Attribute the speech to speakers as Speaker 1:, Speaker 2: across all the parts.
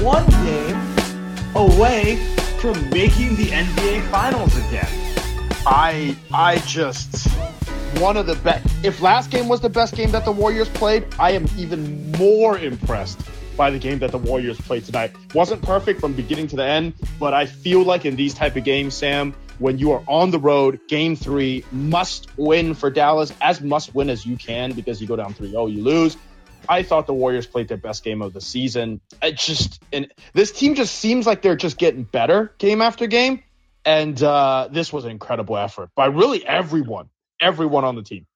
Speaker 1: One game away from making the NBA Finals again.
Speaker 2: I I just one of the best. If last game was the best game that the Warriors played, I am even more impressed by the game that the Warriors played tonight. Wasn't perfect from beginning to the end, but I feel like in these type of games, Sam, when you are on the road, game three, must win for Dallas, as must win as you can because you go down 3-0, you lose. I thought the Warriors played their best game of the season. It just and this team just seems like they're just getting better game after game. And uh, this was an incredible effort by really everyone, everyone on the team.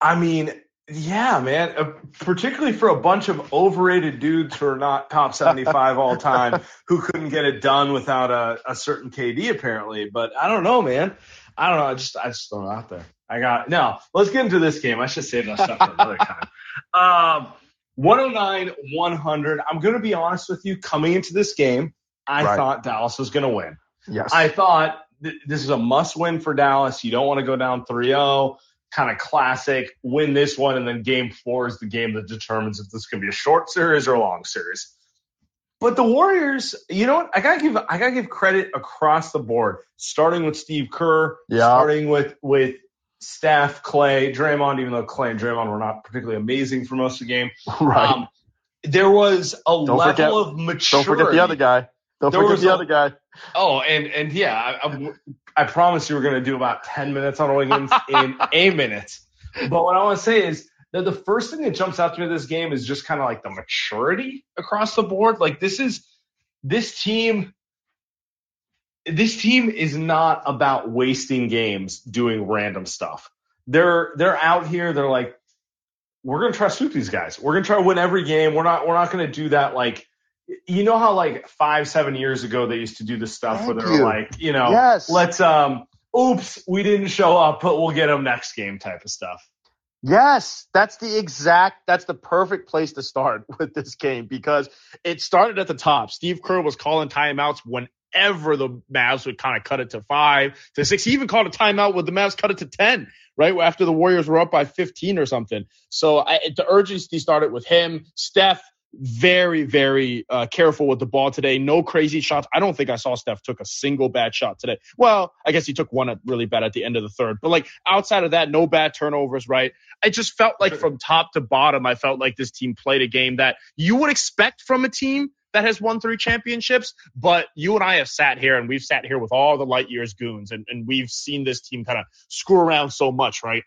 Speaker 1: I mean, yeah, man. Uh, particularly for a bunch of overrated dudes who are not top 75 all time, who couldn't get it done without a, a certain KD apparently. But I don't know, man. I don't know. I just I just throw it out there. I got no. Let's get into this game. I should save that stuff for another time. Um, 109, 100. I'm going to be honest with you. Coming into this game, I
Speaker 2: Right.
Speaker 1: thought Dallas was going to win.
Speaker 2: Yes.
Speaker 1: I thought th- this is a must win for Dallas. You don't want to go down 3 0. Kind of classic. Win this one, and then game four is the game that determines if this is going to be a short series or a long series. But the Warriors, you know what? I gotta give I gotta give credit across the board, starting with Steve Kerr,
Speaker 2: Yeah.
Speaker 1: starting with with Steph, Klay, Draymond. Even though Klay and Draymond were not particularly amazing for most of the game,
Speaker 2: right.
Speaker 1: um, there was a
Speaker 2: Don't
Speaker 1: level
Speaker 2: forget-
Speaker 1: of maturity.
Speaker 2: Don't forget the other guy. Don't
Speaker 1: There
Speaker 2: forget the
Speaker 1: a-
Speaker 2: other guy.
Speaker 1: Oh, and and yeah, I, I, I promise you we're going to do about 10 minutes on Wiggins in a minute. But what I want to say is that the first thing that jumps out to me this game is just kind of like the maturity across the board. Like this is this team. This team is not about wasting games doing random stuff. They're they're out here. They're like, we're gonna try to sweep these guys. We're gonna try to win every game. We're not we're not gonna do that like you know how like five seven years ago they used to do this stuff where they're like you know
Speaker 2: Yes.
Speaker 1: let's um oops we didn't show up but we'll get them next game type of stuff
Speaker 2: Yes, that's the exact, that's the perfect place to start with this game because it started at the top. Steve Kerr was calling timeouts whenever the Mavs would kind of cut it to five to six. He even called a timeout when the Mavs cut it to 10, right? After the Warriors were up by 15 or something. So I, the urgency started with him. Steph, very, very uh, careful with the ball today. No crazy shots. I don't think I saw Steph took a single bad shot today. Well, I guess he took one really bad at the end of the third, but like outside of that, no bad turnovers, right? I just felt like from top to bottom, I felt like this team played a game that you would expect from a team that has won three championships. But you and I have sat here and we've sat here with all the light years goons and, and we've seen this team kind of screw around so much, right?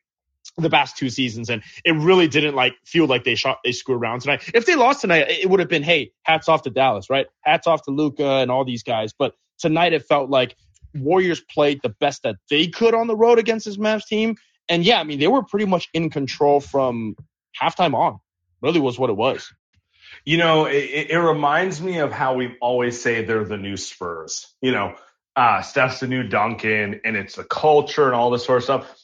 Speaker 2: The past two seasons, and it really didn't like feel like they shot they screw around tonight. If they lost tonight, it would have been hey, hats off to Dallas, right? Hats off to Luka and all these guys. But tonight it felt like Warriors played the best that they could on the road against this Mavs team. And yeah, I mean, they were pretty much in control from halftime on. Really was what it was.
Speaker 1: You know, it, it reminds me of how we always say they're the new Spurs. You know, uh, Steph's the new Duncan, and it's the culture and all this sort of stuff.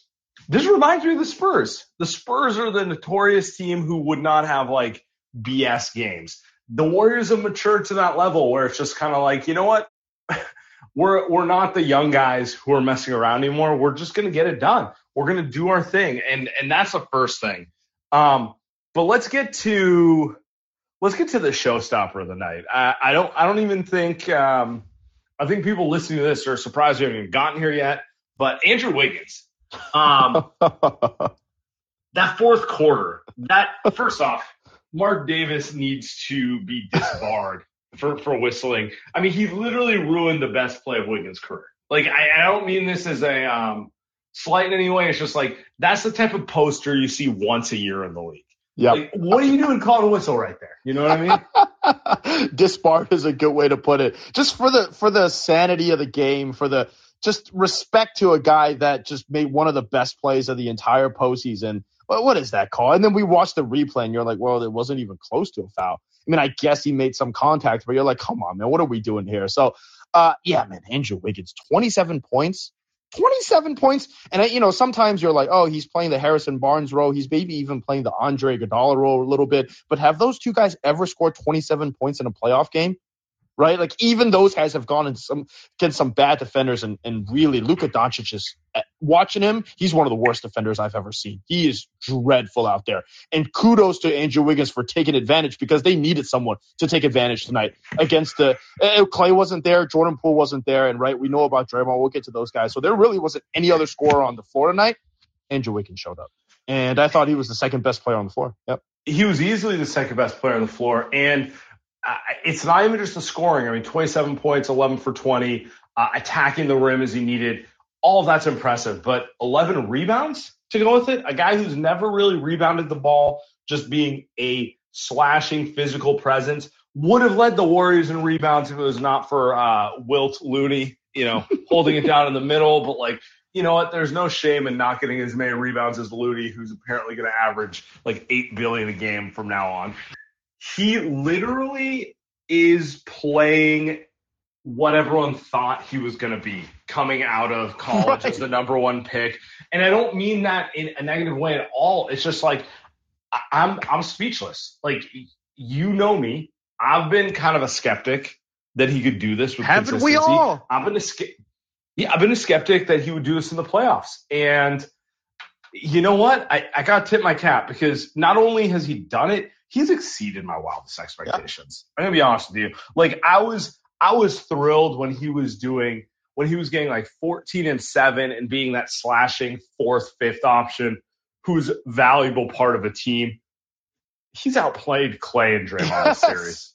Speaker 1: This reminds me of the Spurs. The Spurs are the notorious team who would not have like BS games. The Warriors have matured to that level where it's just kind of like, you know what? we're we're not the young guys who are messing around anymore. We're just gonna get it done. We're gonna do our thing, and and that's the first thing. Um, but let's get to let's get to the showstopper of the night. I, I don't I don't even think um, I think people listening to this are surprised we haven't even gotten here yet. But Andrew Wiggins, um, that fourth quarter, that first off, Marc Davis needs to be disbarred for, for whistling. I mean, he literally ruined the best play of Wiggins' career. Like, I, I don't mean this as a um, slight in any way. It's just like that's the type of poster you see once a year in the league.
Speaker 2: Yeah.
Speaker 1: Like, what are you doing calling a whistle right there? You know what
Speaker 2: I mean? Disbarred is a good way to put it. Just for the for the sanity of the game, for the just respect to a guy that just made one of the best plays of the entire postseason. Well, what is that call? And then we watched the replay, and you're like, well, it wasn't even close to a foul. I mean, I guess he made some contact, but you're like, come on, man, what are we doing here? So, uh, yeah, man, Andrew Wiggins, 27 points. 27 points. And, you know, sometimes you're like, oh, he's playing the Harrison Barnes role. He's maybe even playing the Andre Iguodala role a little bit. But have those two guys ever scored 27 points in a playoff game? Right? Like even those guys have gone in some against some bad defenders, and and really Luka Doncic is eh, watching him. He's one of the worst defenders I've ever seen. He is dreadful out there. And kudos to Andrew Wiggins for taking advantage because they needed someone to take advantage tonight against the uh, Klay wasn't there, Jordan Poole wasn't there, and right we know about Draymond. We'll get to those guys. So there really wasn't any other scorer on the floor tonight. Andrew Wiggins showed up, and I thought he was the second best player on the floor. Yep.
Speaker 1: He was easily the second best player on the floor, and it's not even just the scoring. I mean, 27 points, 11 for 20, uh, attacking the rim as he needed. All of that's impressive, but 11 rebounds to go with it. A guy who's never really rebounded the ball, just being a slashing physical presence, would have led the Warriors in rebounds if it was not for uh, Wilt Looney, you know, holding it down in the middle. But like, you know what? There's no shame in not getting as many rebounds as Looney, who's apparently going to average like eight billion a game from now on he literally is playing what everyone thought he was going to be coming out of college right. as the number one pick. And I don't mean that in a negative way at all. It's just like I'm I'm speechless. Like you know me, I've been kind of a skeptic that he could do this with
Speaker 2: Haven't we all?
Speaker 1: I've been a yeah, I've been a skeptic that he would do this in the playoffs. And you know what? I, I got to tip my cap because not only has he done it, he's exceeded my wildest expectations. I'm gonna be honest with you. Like I was I was thrilled when he was doing when he was getting like 14 and 7 and being that slashing fourth, fifth option who's valuable part of a team. He's outplayed Klay and Draymond yes. series.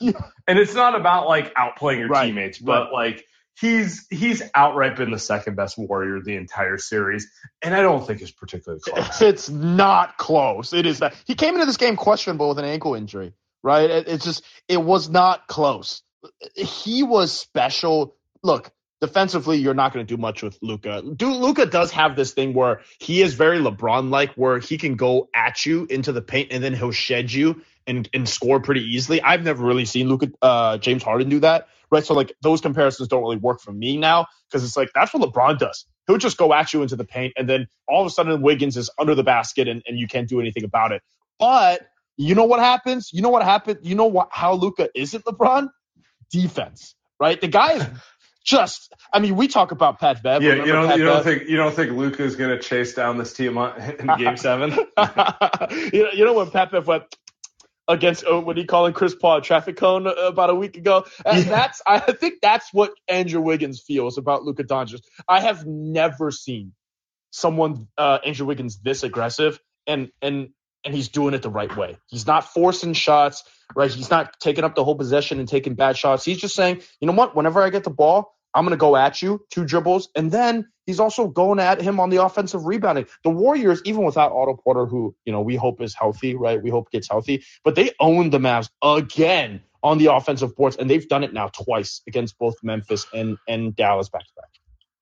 Speaker 1: Yeah. And it's not about like outplaying your right. teammates, but right. like he's he's outright been the second best warrior the entire series, and I don't think it's particularly close.
Speaker 2: It's not close. It is that he came into this game questionable with an ankle injury, right? It, it's just it was not close. He was special. Look, defensively, you're not going to do much with Luka. Do Luka does have this thing where he is very LeBron like, where he can go at you into the paint and then he'll shed you and and score pretty easily. I've never really seen Luka uh, James Harden do that right? So like those comparisons don't really work for me now because it's like that's what LeBron does. He'll just go at you into the paint, and then all of a sudden Wiggins is under the basket, and, and you can't do anything about it. But you know what happens? You know what happened? You know what? How Luka isn't LeBron? Defense, right? The guy is just. I mean, we talk about Pat Bev.
Speaker 1: Yeah, you don't. Pat you don't Bev? think you don't think Luka is going to chase down this team in Game Seven?
Speaker 2: you know, you know when Pat Bev went against uh, what he calling Chris Paul a traffic cone uh, about a week ago. And yeah. that's I think that's what Andrew Wiggins feels about Luka Doncic. I have never seen someone uh, Andrew Wiggins this aggressive and and and he's doing it the right way. He's not forcing shots, right? He's not taking up the whole possession and taking bad shots. He's just saying, you know what? Whenever I get the ball, I'm going to go at you, two dribbles. And then he's also going at him on the offensive rebounding. The Warriors, even without Otto Porter, who, you know, we hope is healthy, right? We hope gets healthy, but they own the Mavs again on the offensive boards. And they've done it now twice against both Memphis and, and Dallas back to back.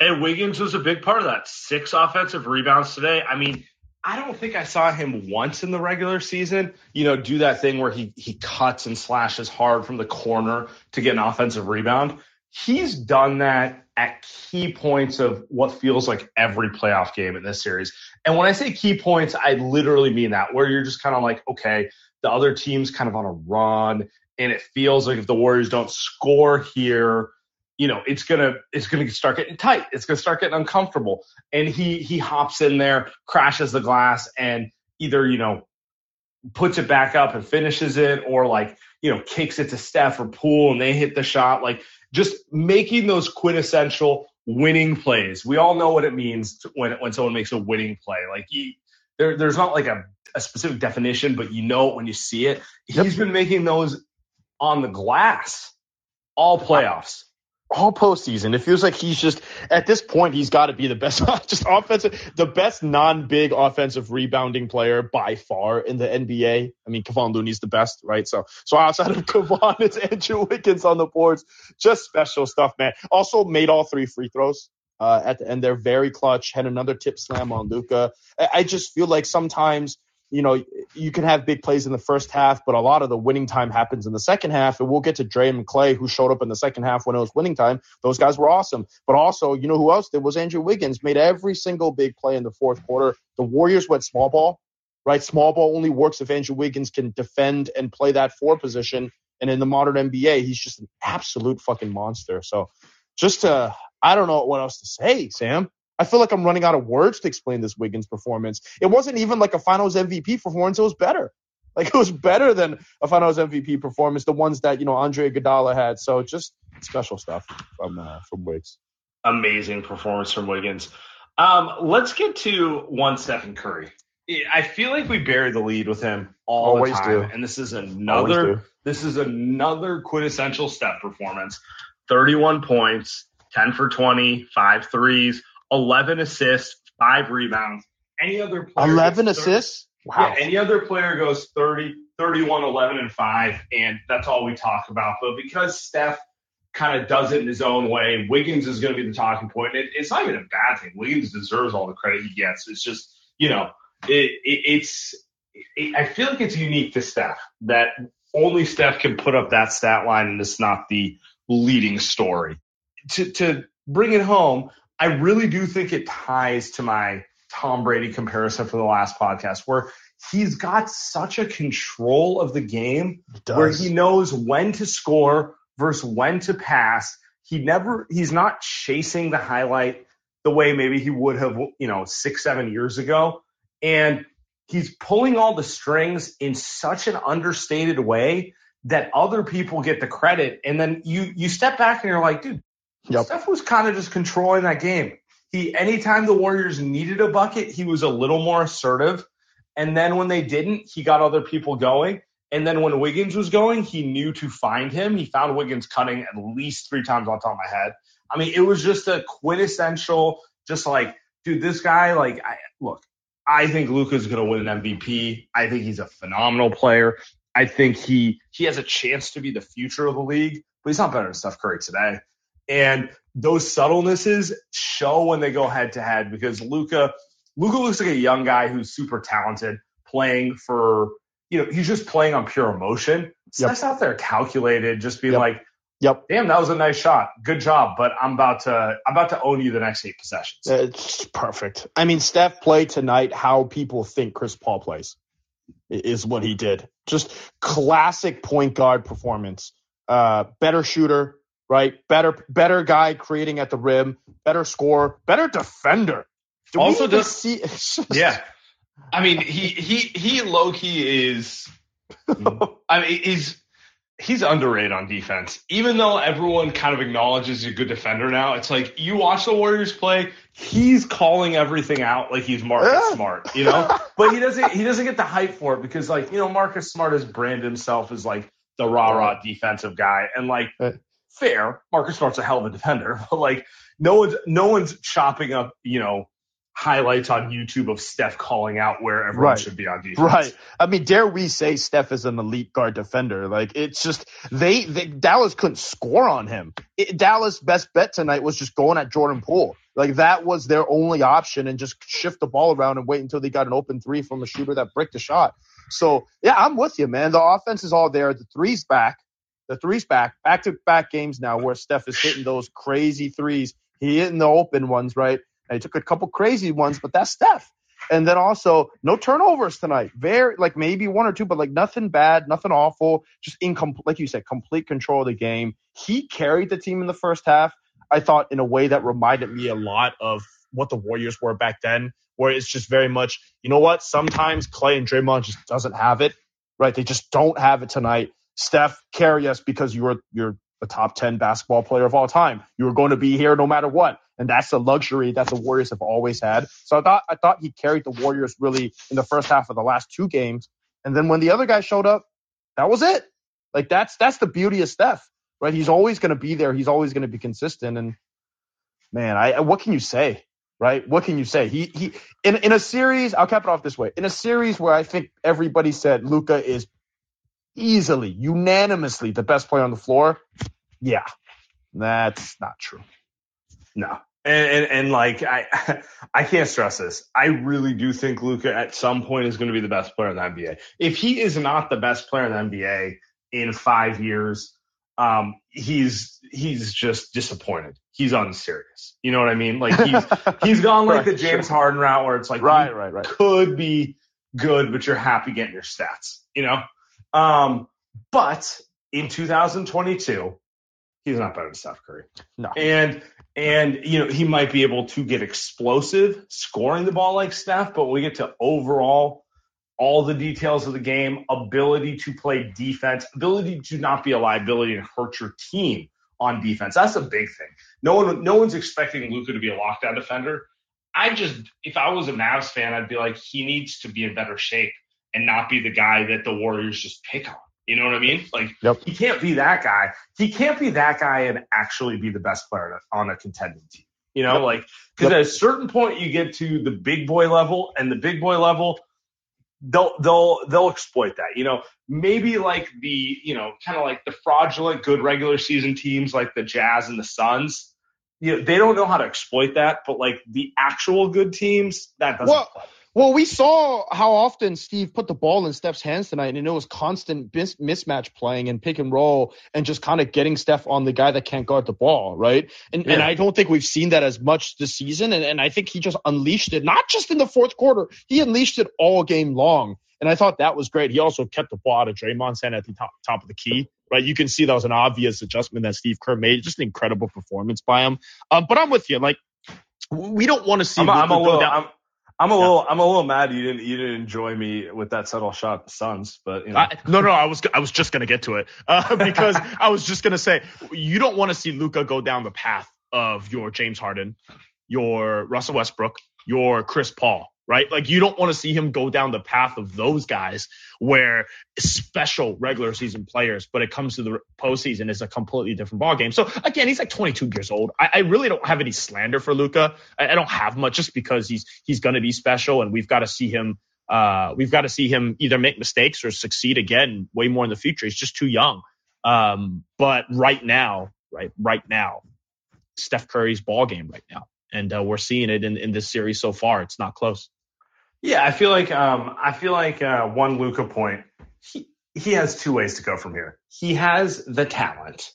Speaker 1: And Wiggins was a big part of that. Six offensive rebounds today. I mean, I don't think I saw him once in the regular season, you know, do that thing where he he cuts and slashes hard from the corner to get an offensive rebound he's done that at key points of what feels like every playoff game in this series. And when I say key points, I literally mean that, where you're just kind of like, okay, the other team's kind of on a run, and it feels like if the Warriors don't score here, you know, it's gonna it's gonna start getting tight. It's gonna start getting uncomfortable. And he he hops in there, crashes the glass, and either you know puts it back up and finishes it, or like you know kicks it to Steph or Poole and they hit the shot. Like just making those quintessential winning plays. We all know what it means to, when when someone makes a winning play. Like he, there, there's not like a, a specific definition, but you know it when you see it. Yep. He's been making those on the glass all playoffs
Speaker 2: all postseason. It feels like he's just at this point he's got to be the best, just offensive, the best non-big offensive rebounding player by far in the NBA. I mean, Kevon Looney's the best, right? So, so outside of Kevon, it's Andrew Wiggins on the boards. Just special stuff, man. Also made all three free throws. Uh, at the end, they're very clutch. Had another tip slam on Luka. I, I just feel like sometimes you know, you can have big plays in the first half, but a lot of the winning time happens in the second half. And we'll get to Dre and Klay, who showed up in the second half when it was winning time. Those guys were awesome. But also, you know who else did was Andrew Wiggins, made every single big play in the fourth quarter. The Warriors went small ball, right? Small ball only works if Andrew Wiggins can defend and play that four position. And in the modern NBA, he's just an absolute fucking monster. So just to, I don't know what else to say, Sam. I feel like I'm running out of words to explain this Wiggins performance. It wasn't even like a Finals MVP performance. It was better. Like it was better than a Finals MVP performance, the ones that you know Andre Iguodala had. So just special stuff from uh, from Wiggs.
Speaker 1: Amazing performance from Wiggins. Um, let's get to one Stephen Curry. I feel like we bury the lead with him all Always the time, do. and this is another this is another quintessential Steph performance. Thirty-one points, ten for 20, five threes, 11 assists, five rebounds. Any other player
Speaker 2: 11 assists?
Speaker 1: Wow. Yeah, any other player goes 30, 31, 11, and 5, and that's all we talk about. But because Steph kind of does it in his own way, Wiggins is going to be the talking point. It, it's not even a bad thing. Wiggins deserves all the credit he gets. It's just, you know, it, it, it's, I feel like it's unique to Steph that only Steph can put up that stat line, and it's not the leading story. To, to bring it home, I really do think it ties to my Tom Brady comparison from the last podcast, where he's got such a control of the game where he knows when to score versus when to pass. He never, he's not chasing the highlight the way maybe he would have, you know, six, seven years ago. And he's pulling all the strings in such an understated way that other people get the credit. And then you, you step back and you're like, dude, Yep. Steph was kind of just controlling that game. He anytime the Warriors needed a bucket, he was a little more assertive. And then when they didn't, he got other people going. And then when Wiggins was going, he knew to find him. He found Wiggins cutting at least three times on top of my head. I mean, it was just a quintessential, just like, dude, this guy, like, I, look, I think Luka's going to win an MVP. I think he's a phenomenal player. I think he he has a chance to be the future of the league, but he's not better than Steph Curry today. And those subtlenesses show when they go head to head because Luka Luka looks like a young guy who's super talented, playing for you know he's just playing on pure emotion. Yep. Steph's out there calculated, just being
Speaker 2: yep.
Speaker 1: like,
Speaker 2: "Yep,
Speaker 1: damn, that was a nice shot, good job." But I'm about to I'm about to own you the next eight possessions.
Speaker 2: It's perfect. I mean, Steph played tonight how people think Chris Paul plays is what he did. Just classic point guard performance. Uh, better shooter, right? Better, better guy creating at the rim, better score, better defender.
Speaker 1: Do also, does see? yeah, I mean, he he he low key is. I mean, he's he's underrated on defense. Even though everyone kind of acknowledges he's a good defender now, it's like you watch the Warriors play, he's calling everything out like he's Marcus yeah. Smart, you know? but he doesn't he doesn't get the hype for it because like, you know, Marcus Smart has branded himself as like the rah rah defensive guy. And like fair. Marcus Smart's a hell of a defender, but like no one's no one's chopping up, you know, highlights on YouTube of Steph calling out where everyone right. should be on defense.
Speaker 2: Right. I mean, dare we say Steph is an elite guard defender? Like it's just they, they Dallas couldn't score on him. It, Dallas' best bet tonight was just going at Jordan Poole. Like that was their only option, and just shift the ball around and wait until they got an open three from a shooter that bricked the shot. So yeah, I'm with you, man. The offense is all there. The three's back the threes back, back to back games now where Steph is hitting those crazy threes. He hitting the open ones, right? And he took a couple crazy ones, but that's Steph. And then also no turnovers tonight. Very like maybe one or two, but like nothing bad, nothing awful. Just incomplete, like you said, complete control of the game. He carried the team in the first half. I thought in a way that reminded me a lot of what the Warriors were back then, where it's just very much, you know what? Sometimes Klay and Draymond just doesn't have it, right? They just don't have it tonight. Steph, carry us because you're you're the top 10 basketball player of all time. You were going to be here no matter what. And that's the luxury that the Warriors have always had. So I thought I thought he carried the Warriors really in the first half of the last two games. And then when the other guy showed up, that was it. Like that's that's the beauty of Steph, right? He's always going to be there. He's always going to be consistent. And man, I what can you say, right? What can you say? He he in in a series. I'll cap it off this way. In a series where I think everybody said Luka is easily, unanimously the best player on the floor. Yeah, that's not true.
Speaker 1: No. And, and, and like I I can't stress this. I really do think Luka at some point is going to be the best player in the NBA. If he is not the best player in the NBA in five years, um, he's he's just disappointed. He's unserious. You know what I mean? Like he's he's gone like right, the James sure. Harden route where it's like
Speaker 2: right, right, right.
Speaker 1: could be good, but you're happy getting your stats. You know. Um, but in 2022, he's not better than Steph Curry.
Speaker 2: No.
Speaker 1: And and you know he might be able to get explosive scoring the ball like Steph, but when we get to overall all the details of the game, ability to play defense, ability to not be a liability and hurt your team on defense. That's a big thing. No one no one's expecting Luka to be a lockdown defender. I just if I was a Mavs fan, I'd be like he needs to be in better shape and not be the guy that the Warriors just pick on. You know what I mean? Like
Speaker 2: yep.
Speaker 1: he can't be that guy. He can't be that guy and actually be the best player on a contending team. You know, yep. like because yep. at a certain point you get to the big boy level, and the big boy level, they'll they'll they'll exploit that. You know, maybe like the you know kind of like the fraudulent good regular season teams like the Jazz and the Suns. You know, they don't know how to exploit that, but like the actual good teams, that doesn't.
Speaker 2: Well. Well, we saw how often Steve put the ball in Steph's hands tonight, and it was constant bis- mismatch playing and pick and roll, and just kind of getting Steph on the guy that can't guard the ball, right? And yeah. and I don't think we've seen that as much this season, and, and I think he just unleashed it, not just in the fourth quarter, he unleashed it all game long, and I thought that was great. He also kept the ball out of Draymond's hand at the top, top of the key, right? You can see that was an obvious adjustment that Steve Kerr made, just an incredible performance by him. Um, but I'm with you, like we don't want to see.
Speaker 1: I'm, I'm a little. I'm, a little, I'm a little mad you didn't, you didn't enjoy me with that subtle shot, Suns. But you know. I,
Speaker 2: no, no, I was, I was just gonna get to it uh, because I was just gonna say you don't want to see Luka go down the path of your James Harden, your Russell Westbrook, your Chris Paul right? Like you don't want to see him go down the path of those guys where special regular season players, but it comes to the postseason it's a completely different ball game. So again, he's like 22 years old. I, I really don't have any slander for Luka. I, I, don't have much just because he's he's going to be special, and we've got to see him. Uh, we've got to see him either make mistakes or succeed again way more in the future. He's just too young. Um, but right now, right, right now, Steph Curry's ball game right now and uh, we're seeing it in, in this series so far. It's not close.
Speaker 1: Yeah, I feel like um, I feel like uh, one Luka point. He he has two ways to go from here. He has the talent.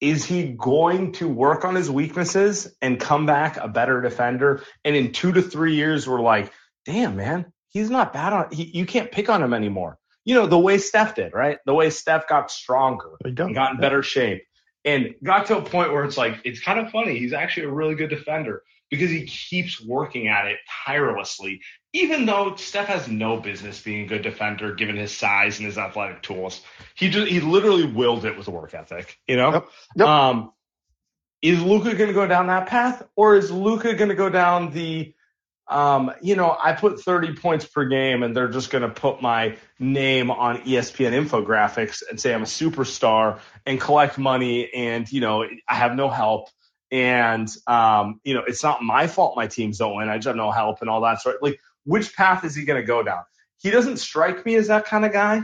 Speaker 1: Is he going to work on his weaknesses and come back a better defender? And in two to three years, we're like, damn man, he's not bad on. He, you can't pick on him anymore. You know the way Steph did, right? The way Steph got stronger and got in better shape and got to a point where it's like it's kind of funny. He's actually a really good defender because he keeps working at it tirelessly. Even though Steph has no business being a good defender given his size and his athletic tools, he just he literally willed it with a work ethic. You know,
Speaker 2: yep. Yep.
Speaker 1: Um, is Luka going to go down that path, or is Luka going to go down the um, you know, I put 30 points per game and they're just going to put my name on ESPN infographics and say I'm a superstar and collect money and, you know, I have no help. And, um, you know, it's not my fault my teams don't win. I just have no help and all that sort. Like, which path is he going to go down? He doesn't strike me as that kind of guy.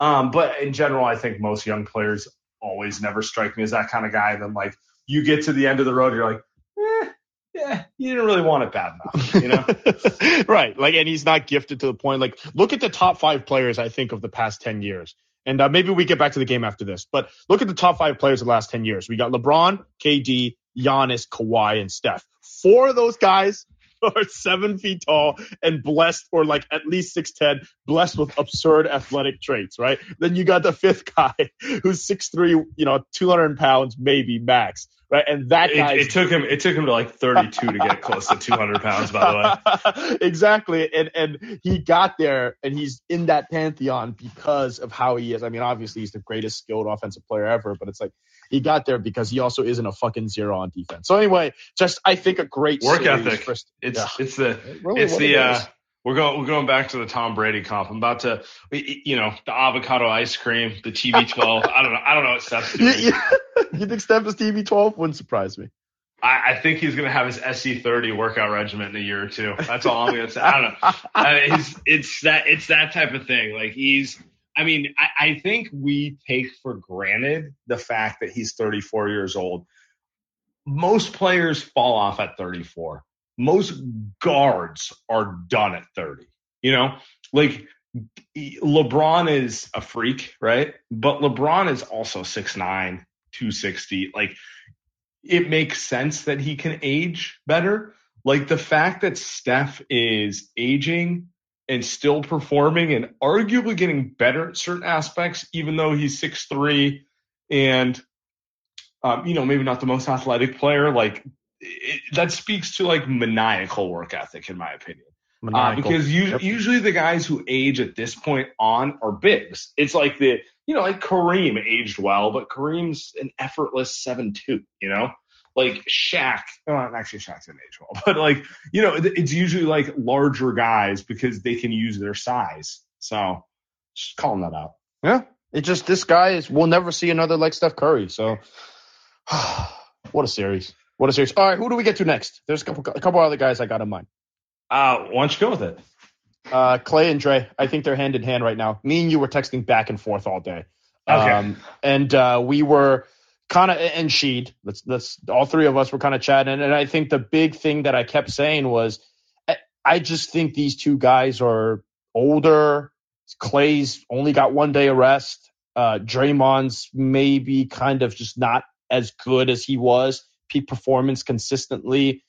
Speaker 1: Um, but in general, I think most young players always never strike me as that kind of guy. Then, like, you get to the end of the road, you're like, eh, yeah, you didn't really want it bad enough, you know?
Speaker 2: right. Like, and he's not gifted to the point. Like, look at the top five players, I think, of the past 10 years. And uh, maybe we get back to the game after this, but look at the top five players of the last 10 years. We got LeBron, KD, Giannis, Kawhi, and Steph. Four of those guys are seven feet tall and blessed, or like at least six ten, blessed with absurd athletic traits, right? Then you got the fifth guy who's six three, you know, two hundred pounds maybe max, right? And that guy.
Speaker 1: It, it, took him. It took him to like thirty two to get close to two hundred pounds. By the
Speaker 2: way, exactly, and and he got there, and he's in that pantheon because of how he is. I mean, obviously he's the greatest skilled offensive player ever, but it's like he got there because he also isn't a fucking zero on defense. So anyway, just I think a great
Speaker 1: work ethic. For, it's yeah. it's the really it's the uh, we're going we're going back to the Tom Brady comp. I'm about to you know the avocado ice cream, the TB12. I don't know. I don't know what Steph's doing.
Speaker 2: You, you, you think Steph is TB12? Wouldn't surprise me.
Speaker 1: I, I, think he's going to have his SC30 workout regimen in a year or two. That's all I'm going to say. I don't know. Uh, I mean, it's that it's that type of thing. Like he's I mean, I, I think we take for granted the fact that he's 34 years old. Most players fall off at 34. Most guards are done at 30. You know, like LeBron is a freak, right? But LeBron is also 6'9, 260. Like, it makes sense that he can age better. Like, the fact that Steph is aging and still performing and arguably getting better at certain aspects, even though he's six three and um, you know maybe not the most athletic player. Like it, that speaks to like maniacal work ethic, in my opinion. Uh, because you, yep. usually the guys who age at this point on are bigs. It's like the you know like Kareem aged well, but Kareem's an effortless seven two. You know, like Shaq. Well, actually, Shaq's an age well, but like you know, it's usually like larger guys because they can use their size. So just calling that out.
Speaker 2: Yeah, it just this guy is. We'll never see another like Steph Curry. So what a series. What a series. All right, who do we get to next? There's a couple, a couple other guys I got in mind.
Speaker 1: Uh, why don't you go with it?
Speaker 2: Uh, Klay and Dre. I think they're hand in hand right now. Me and you were texting back and forth all day.
Speaker 1: Okay. Um,
Speaker 2: and uh, we were kind of and Sheed. Let's let's all three of us were kind of chatting, and I think the big thing that I kept saying was, I, I just think these two guys are older. Klay's only got one day of rest. Uh, Draymond's maybe kind of just not as good as he was peak performance consistently.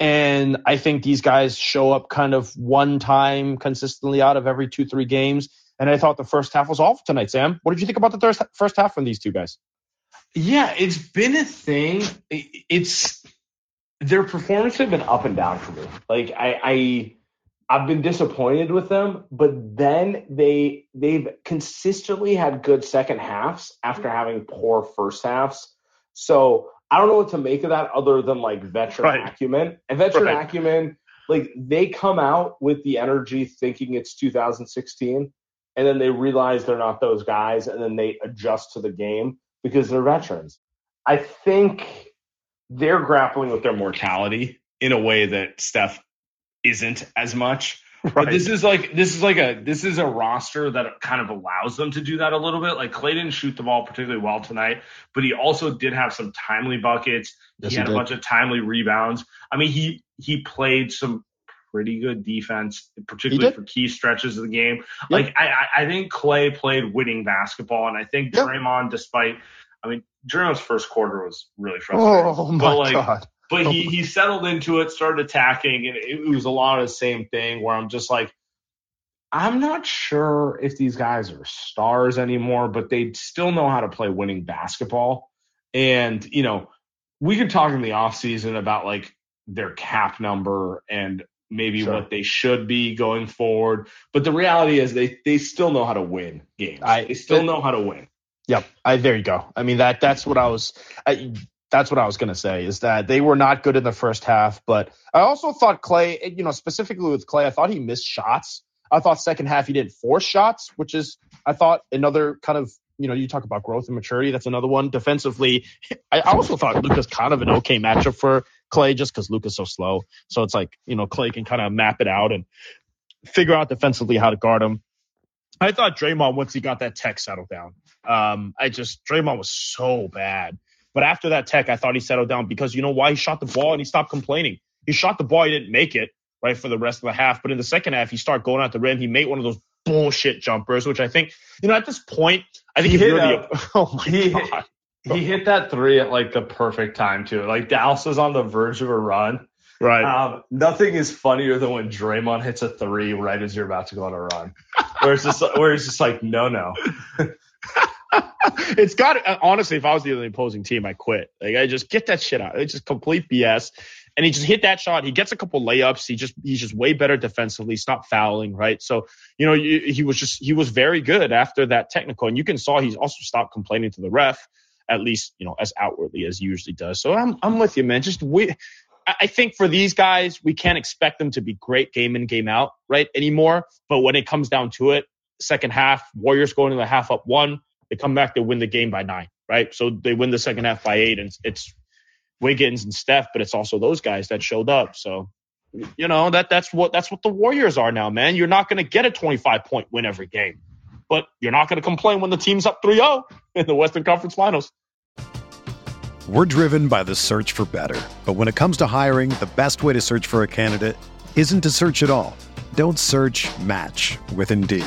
Speaker 2: And I think these guys show up kind of one time consistently out of every two, three games. And I thought the first half was awful tonight, Sam. What did you think about the first half from these two guys?
Speaker 1: Yeah, it's been a thing. It's their performance have been up and down for me. Like I, I I've been disappointed with them, but then they they've consistently had good second halves after having poor first halves. So I don't know what to make of that other than like veteran right. acumen. And veteran right. acumen, like they come out with the energy thinking it's 2016, and then they realize they're not those guys, and then they adjust to the game because they're veterans. I think they're grappling with their mortality in a way that Steph isn't as much. Right. But this is like this is like a this is a roster that kind of allows them to do that a little bit. Like Klay didn't shoot the ball particularly well tonight, but he also did have some timely buckets. Yes, he had he a bunch of timely rebounds. I mean, he he played some pretty good defense, particularly for key stretches of the game. Yep. Like I, I think Klay played winning basketball, and I think yep. Draymond, despite, I mean, Draymond's first quarter was really frustrating.
Speaker 2: Oh my but like, god!
Speaker 1: But he he settled into it, started attacking, and it, was a lot of the same thing. Where I'm just like, I'm not sure if these guys are stars anymore, but they still know how to play winning basketball. And you know, we could talk in the off season about like their cap number and maybe sure. what they should be going forward. But the reality is they they still know how to win games. I, they still know how to win.
Speaker 2: Yep. I there you go. I mean that that's what I was I, that's what I was going to say is that they were not good in the first half, but I also thought Klay, you know, specifically with Klay, I thought he missed shots. I thought second half he didn't force shots, which is I thought another kind of you know, you talk about growth and maturity. That's another one. Defensively, I also thought Luka's kind of an okay matchup for Klay just because Luka's so slow. So it's like, you know, Klay can kind of map it out and figure out defensively how to guard him. I thought Draymond, once he got that tech settled down, um, I just, Draymond was so bad. But after that tech, I thought he settled down because you know why? He shot the ball and he stopped complaining. He shot the ball, he didn't make it, right, for the rest of the half. But in the second half, he started going out the rim. He made one of those bullshit jumpers, which I think, you know, at this point, I think he, hit really. A, oh my
Speaker 1: he
Speaker 2: god.
Speaker 1: Hit, he hit that three at like the perfect time too. Like Dallas was on the verge of a run,
Speaker 2: Right.
Speaker 1: Um, nothing is funnier than when Draymond hits a three right as you're about to go on a run, where it's just where it's just like no no.
Speaker 2: it's got uh, honestly, if I was the other opposing team, I quit. Like I just get that shit out. It's just complete BS. And he just hit that shot. He gets a couple layups. He just he's just way better defensively. Stop fouling, right? So you know he was just he was very good after that technical, and you can saw he's also stopped complaining to the ref, at least you know as outwardly as he usually does. So I'm I'm with you, man. Just we. I think for these guys, we can't expect them to be great game in, game out, right, anymore. But when it comes down to it, second half, Warriors going to the half up one, they come back, they win the game by nine, right? So they win the second half by eight, and it's Wiggins and Steph, but it's also those guys that showed up. So you know that that's what that's what the Warriors are now, man. You're not going to get a 25 point win every game, but you're not going to complain when the team's up 3-0 in the Western Conference Finals.
Speaker 3: We're driven by the search for better, but when it comes to hiring, the best way to search for a candidate isn't to search at all. Don't search. Match with Indeed.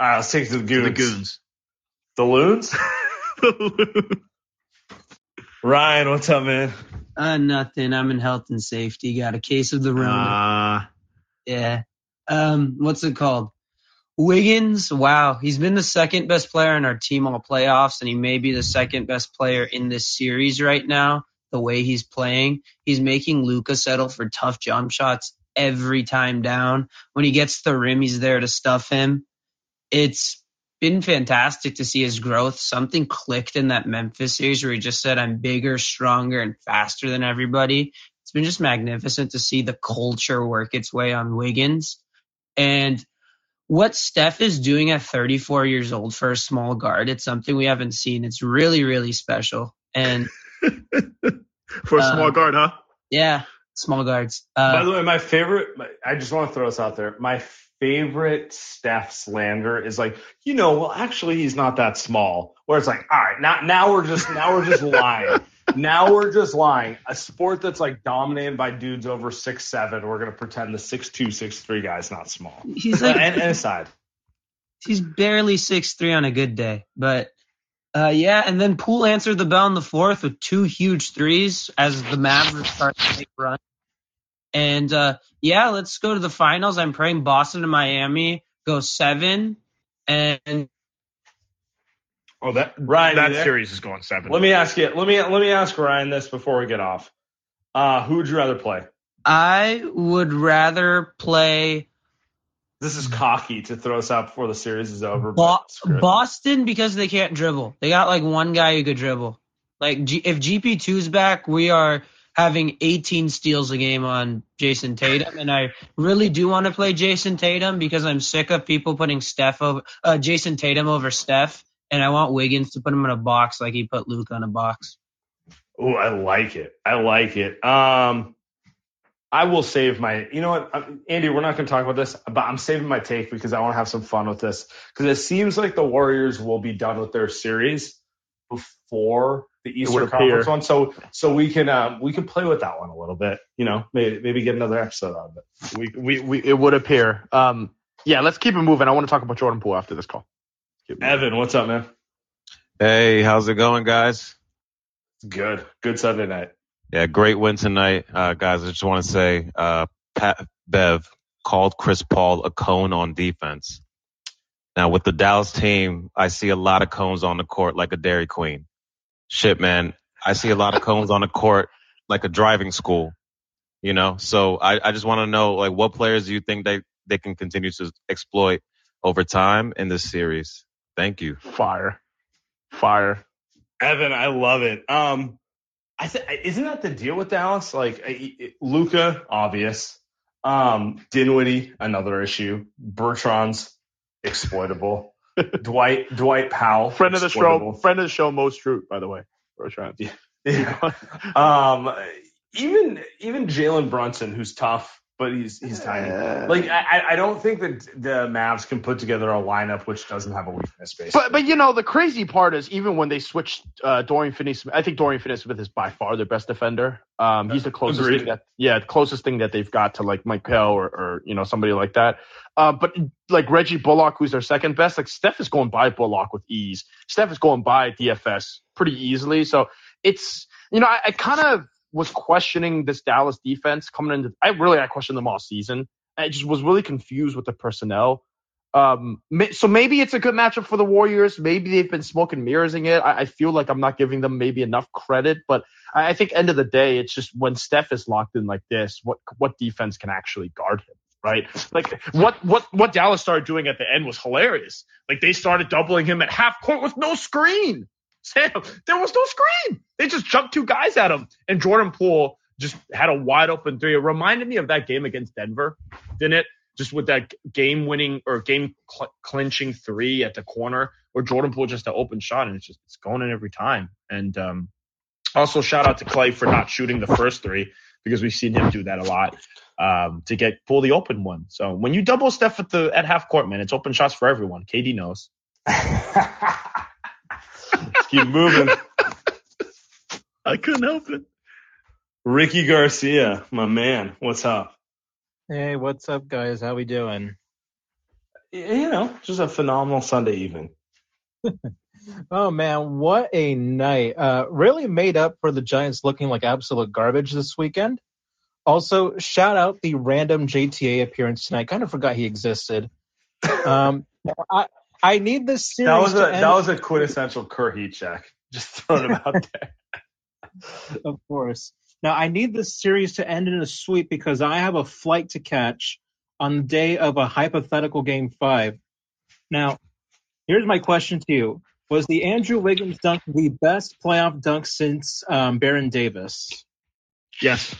Speaker 1: All right, let's take it to the goons.
Speaker 2: The goons.
Speaker 1: The loons? Ryan, what's up, man?
Speaker 4: Uh, nothing. I'm in health and safety. Got a case of the Rona.
Speaker 2: Uh,
Speaker 4: yeah. Um, what's it called? Wiggins. Wow, he's been the second best player in our team all playoffs, and he may be the second best player in this series right now. The way he's playing, he's making Luka settle for tough jump shots every time down. When he gets the rim, he's there to stuff him. It's been fantastic to see his growth. Something clicked in that Memphis series where he just said, I'm bigger, stronger, and faster than everybody. It's been just magnificent to see the culture work its way on Wiggins. And what Steph is doing at 34 years old for a small guard, it's something we haven't seen. It's really, really special. And
Speaker 2: for a small
Speaker 4: Um,
Speaker 2: guard, huh?
Speaker 4: yeah, small guards. Uh,
Speaker 1: By the way, my favorite, I just want to throw this out there. My favorite Steph slander is like, you know, well, actually, he's not that small. Where it's like, all right, now, now we're just, now we're just lying. Now we're just lying. A sport that's like dominated by dudes over six seven, we're gonna pretend the six two, six three guy's not small.
Speaker 4: he's like
Speaker 1: and, and aside,
Speaker 4: he's barely six three on a good day. But uh, yeah, and then Poole answered the bell in the fourth with two huge threes as the Mavericks start to make a run. And uh, yeah, let's go to the finals. I'm praying Boston and Miami go seven. And
Speaker 2: Oh, that
Speaker 1: Ryan,
Speaker 2: that series is going seven.
Speaker 1: let me ask you. Let me let me ask Ryan this before we get off. Uh, who would you rather play?
Speaker 4: I would rather play
Speaker 1: This is cocky to throw us out before the series is over.
Speaker 4: Bo-
Speaker 1: but screw it.
Speaker 4: Boston because they can't dribble. They got like one guy who could dribble. Like G- if GP2's back, we are having 18 steals a game on Jayson Tatum, and I really do want to play Jayson Tatum because I'm sick of people putting Steph over uh, Jayson Tatum over Steph, and I want Wiggins to put him in a box like he put Luke on a box.
Speaker 1: Oh, I like it. I like it. Um, I will save my. You know what, Um, Andy? We're not going to talk about this, but I'm saving my take because I want to have some fun with this. Because it seems like the Warriors will be done with their series before the Eastern Conference one. So so we can um, we can play with that one a little bit. You know, maybe maybe get another episode out of it.
Speaker 2: We we, we it would appear. Um, yeah, let's keep it moving. I want to talk about Jordan Poole after this call.
Speaker 1: Evan, what's up, man?
Speaker 5: Hey, how's it going, guys?
Speaker 1: Good. Good Sunday night.
Speaker 5: Yeah, great win tonight, uh, guys. I just want to say, uh, Pat Bev called Chris Paul a cone on defense. Now with the Dallas team, I see a lot of cones on the court like a Dairy Queen. Shit, man. I see a lot of cones on the court like a driving school. You know, so I, I just want to know like what players do you think they, they can continue to exploit over time in this series? Thank you.
Speaker 2: Fire. Fire.
Speaker 1: Evan, I love it. Um, I th- isn't that the deal with Dallas? Like Luka, obvious. Um, Dinwiddie, another issue. Bertrand's exploitable. Dwight Dwight Powell,
Speaker 2: friend of the show, friend of the show, most true, by the way. Bertans.
Speaker 1: Yeah. yeah. um, even even Jalen Brunson, who's tough, but he's he's tiny. Like I, I don't think that the Mavs can put together a lineup which doesn't have a weakness. Basically.
Speaker 2: But but you know the crazy part is even when they switched uh, Dorian Finney-Smith, I think Dorian Finney-Smith is by far their best defender. Um, he's the closest Agreed. thing that yeah, the closest thing that they've got to like Michael or or you know somebody like that. Uh, but like Reggie Bullock, who's their second best, like Steph is going by Bullock with ease. Steph is going by DFS pretty easily. So it's you know I, I kind of was questioning this Dallas defense coming into. I really I questioned them all season. I just was really confused with the personnel. Um, so maybe it's a good matchup for the Warriors. Maybe they've been smoke and mirroring it. I, I feel like I'm not giving them maybe enough credit, but I, I think end of the day, it's just when Steph is locked in like this, what what defense can actually guard him? right? Like what what what Dallas started doing at the end was hilarious. Like they started doubling him at half court with no screen. Sam, there was no screen. They just jumped two guys at him, and Jordan Poole just had a wide open three. It reminded me of that game against Denver, didn't it? Just with that game winning or game cl- clinching three at the corner, where Jordan Poole just an open shot, and it's just it's going in every time. And um, also shout out to Klay for not shooting the first three because we've seen him do that a lot um, to get Poole the open one. So when you double Steph at the at half court, man, it's open shots for everyone. KD knows.
Speaker 1: keep moving.
Speaker 2: I couldn't help it.
Speaker 1: Ricky Garcia, my man, what's up?
Speaker 6: Hey, what's up, guys? How we doing?
Speaker 1: You know, just a phenomenal Sunday evening.
Speaker 6: oh man, what a night! Uh, really made up for the Giants looking like absolute garbage this weekend. Also, shout out the random JTA appearance tonight. Kind of forgot he existed. Um, I, I need this series.
Speaker 1: That was a
Speaker 6: end-
Speaker 1: that was a quintessential Kerr check. Just throwing him out there.
Speaker 6: of course. Now I need this series to end in a sweep because I have a flight to catch on the day of a hypothetical game five. Now, here's my question to you: Was the Andrew Wiggins dunk the best playoff dunk since um, Baron Davis?
Speaker 2: Yes.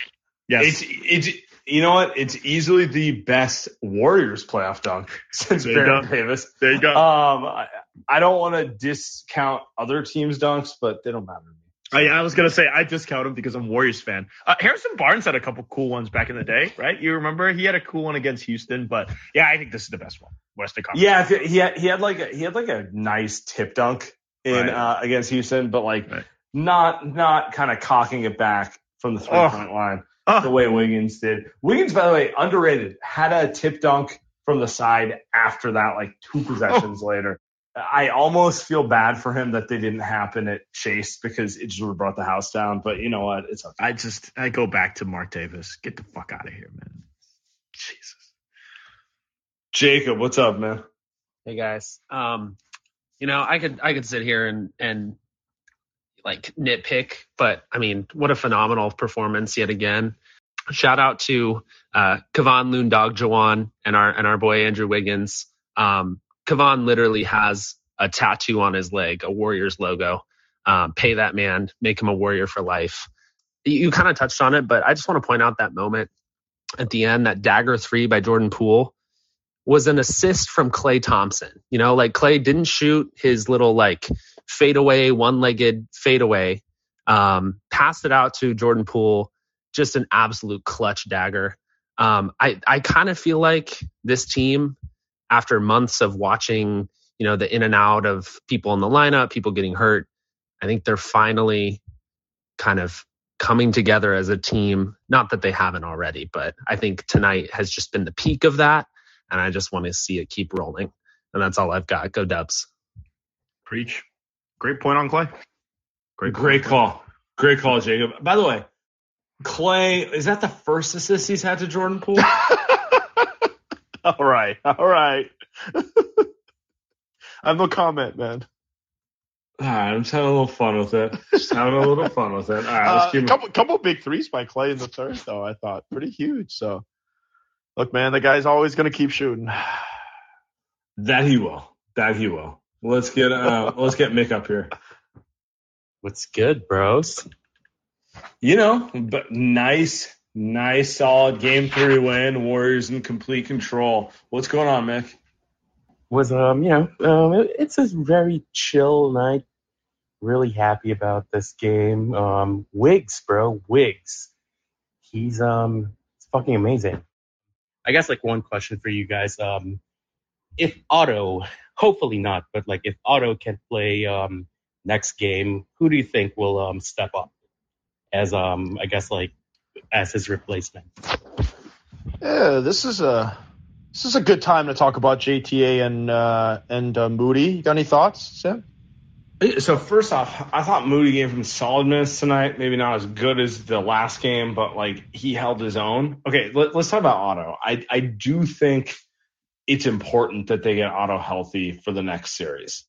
Speaker 2: Yes.
Speaker 1: It's it's you know what? It's easily the best Warriors playoff dunk since there Baron Davis.
Speaker 2: There you go.
Speaker 1: Um, I, I don't want to discount other teams' dunks, but they don't matter to me.
Speaker 2: I, I, was gonna say I discount him because I'm a Warriors fan. Uh, Harrison Barnes had a couple cool ones back in the day, right? You remember he had a cool one against Houston, but yeah, I think this is the best one. Western Conference.
Speaker 1: Yeah, he had he had like a, he had like a nice tip dunk in right. uh, against Houston, but like right. not not kind of cocking it back from the three point oh. line oh. the way Wiggins did. Wiggins, by the way, underrated. Had a tip dunk from the side after that, like two possessions oh. later. I almost feel bad for him that they didn't happen at Chase because it just would have brought the house down. But you know what? It's okay.
Speaker 2: I just I go back to Marc Davis. Get the fuck out of here, man. Jesus.
Speaker 1: Jacob, what's up, man?
Speaker 7: Hey guys. Um, you know, I could I could sit here and and like nitpick, but I mean, what a phenomenal performance yet again. Shout out to uh, Kevon Loon Dog Jawan and our and our boy Andrew Wiggins. Um, Kevon literally has a tattoo on his leg, a Warriors logo. Um, pay that man, make him a Warrior for life. You, you kind of touched on it, but I just want to point out that moment at the end, that dagger three by Jordan Poole was an assist from Klay Thompson. You know, like Klay didn't shoot his little like fadeaway, one legged fadeaway. Um, passed it out to Jordan Poole, just an absolute clutch dagger. Um, I, I kind of feel like this team, after months of watching, you know, the in and out of people in the lineup, people getting hurt, I think they're finally kind of coming together as a team. Not that they haven't already, but I think tonight has just been the peak of that. And I just want to see it keep rolling. And that's all I've got. Go Dubs.
Speaker 2: Preach. Great point on Klay.
Speaker 1: Great, great call. Great call, Jacob. By the way, Klay, is that the first assist he's had to Jordan Poole?
Speaker 2: all right. All right. I have no comment, man.
Speaker 1: All right, I'm just having a little fun with it. Just having a little fun with it. All right, let's
Speaker 2: Uh,
Speaker 1: keep
Speaker 2: couple couple big threes by Klay in the third, though. I thought pretty huge. So, look, man, the guy's always going to keep shooting.
Speaker 1: That he will. That he will. Let's get uh let's get Mick up here.
Speaker 8: What's good, bros?
Speaker 1: You know, but nice, nice, solid game three win. Warriors in complete control. What's going on, Mick?
Speaker 8: Was um, you know, um, it- it's a very chill night. Really happy about this game. Um, Wiggs, bro, Wiggs. He's um, it's fucking amazing. I guess like one question for you guys. Um, if Otto, hopefully not, but like if Otto can play um next game, who do you think will um step up as um, I guess like as his replacement?
Speaker 2: Yeah, this is a this is a good time to talk about JTA and uh, and uh, Moody. You got any thoughts, Sam?
Speaker 1: So first off, I thought Moody gave him solid minutes tonight. Maybe not as good as the last game, but like he held his own. Okay, let, us talk about Otto. I I do think it's important that they get Otto healthy for the next series.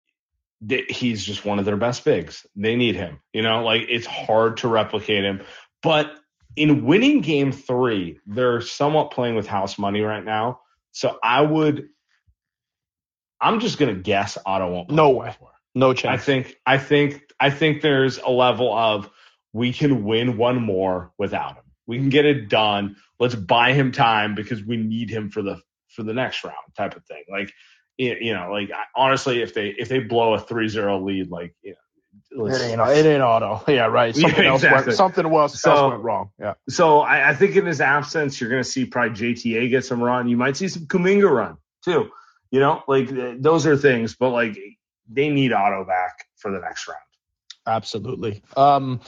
Speaker 1: He's just one of their best bigs. They need him. You know, like it's hard to replicate him. But in winning game three, they're somewhat playing with house money right now. So I would. I'm just gonna guess Otto won't. play
Speaker 2: No way.
Speaker 1: four.
Speaker 2: No
Speaker 1: I think I think I think there's a level of we can win one more without him. We can get it done. Let's buy him time because we need him for the for the next round type of thing. Like you you know, like honestly, if they if they blow a 3-0 lead, like you know,
Speaker 2: It
Speaker 1: let's-
Speaker 2: ain't, it ain't Otto. Yeah, right.
Speaker 1: Yeah,
Speaker 2: Something else went. Something else,
Speaker 1: So-
Speaker 2: else went wrong. Yeah.
Speaker 1: So I, I think in his absence, you're going to see probably JTA get some run. You might see some Kuminga run too. You know, like th- those are things, but like they need Otto back for the next round.
Speaker 2: Absolutely. Um,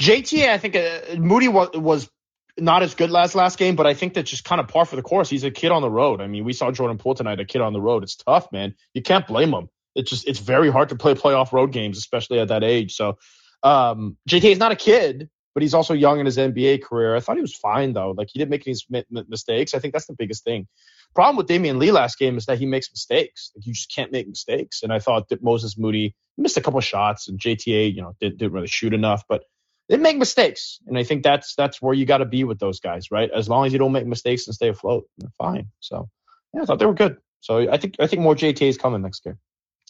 Speaker 2: JTA, I think uh, Moody was, was not as good last last game, but I think that's just kind of par for the course. He's a kid on the road. I mean, we saw Jordan Poole tonight, a kid on the road. It's tough, man. You can't blame him. It's just it's very hard to play playoff road games, especially at that age. So um, JTA is not a kid, but he's also young in his NBA career. I thought he was fine though. Like he didn't make any mi- mi- mistakes. I think that's the biggest thing. Problem with Damion Lee last game is that he makes mistakes. Like you just can't make mistakes. And I thought that Moses Moody missed a couple shots, and JTA, you know, did, didn't really shoot enough, but they make mistakes. And I think that's that's where you got to be with those guys, right? As long as you don't make mistakes and stay afloat, they're fine. So yeah, I thought they were good. So I think I think more JTA is coming next game.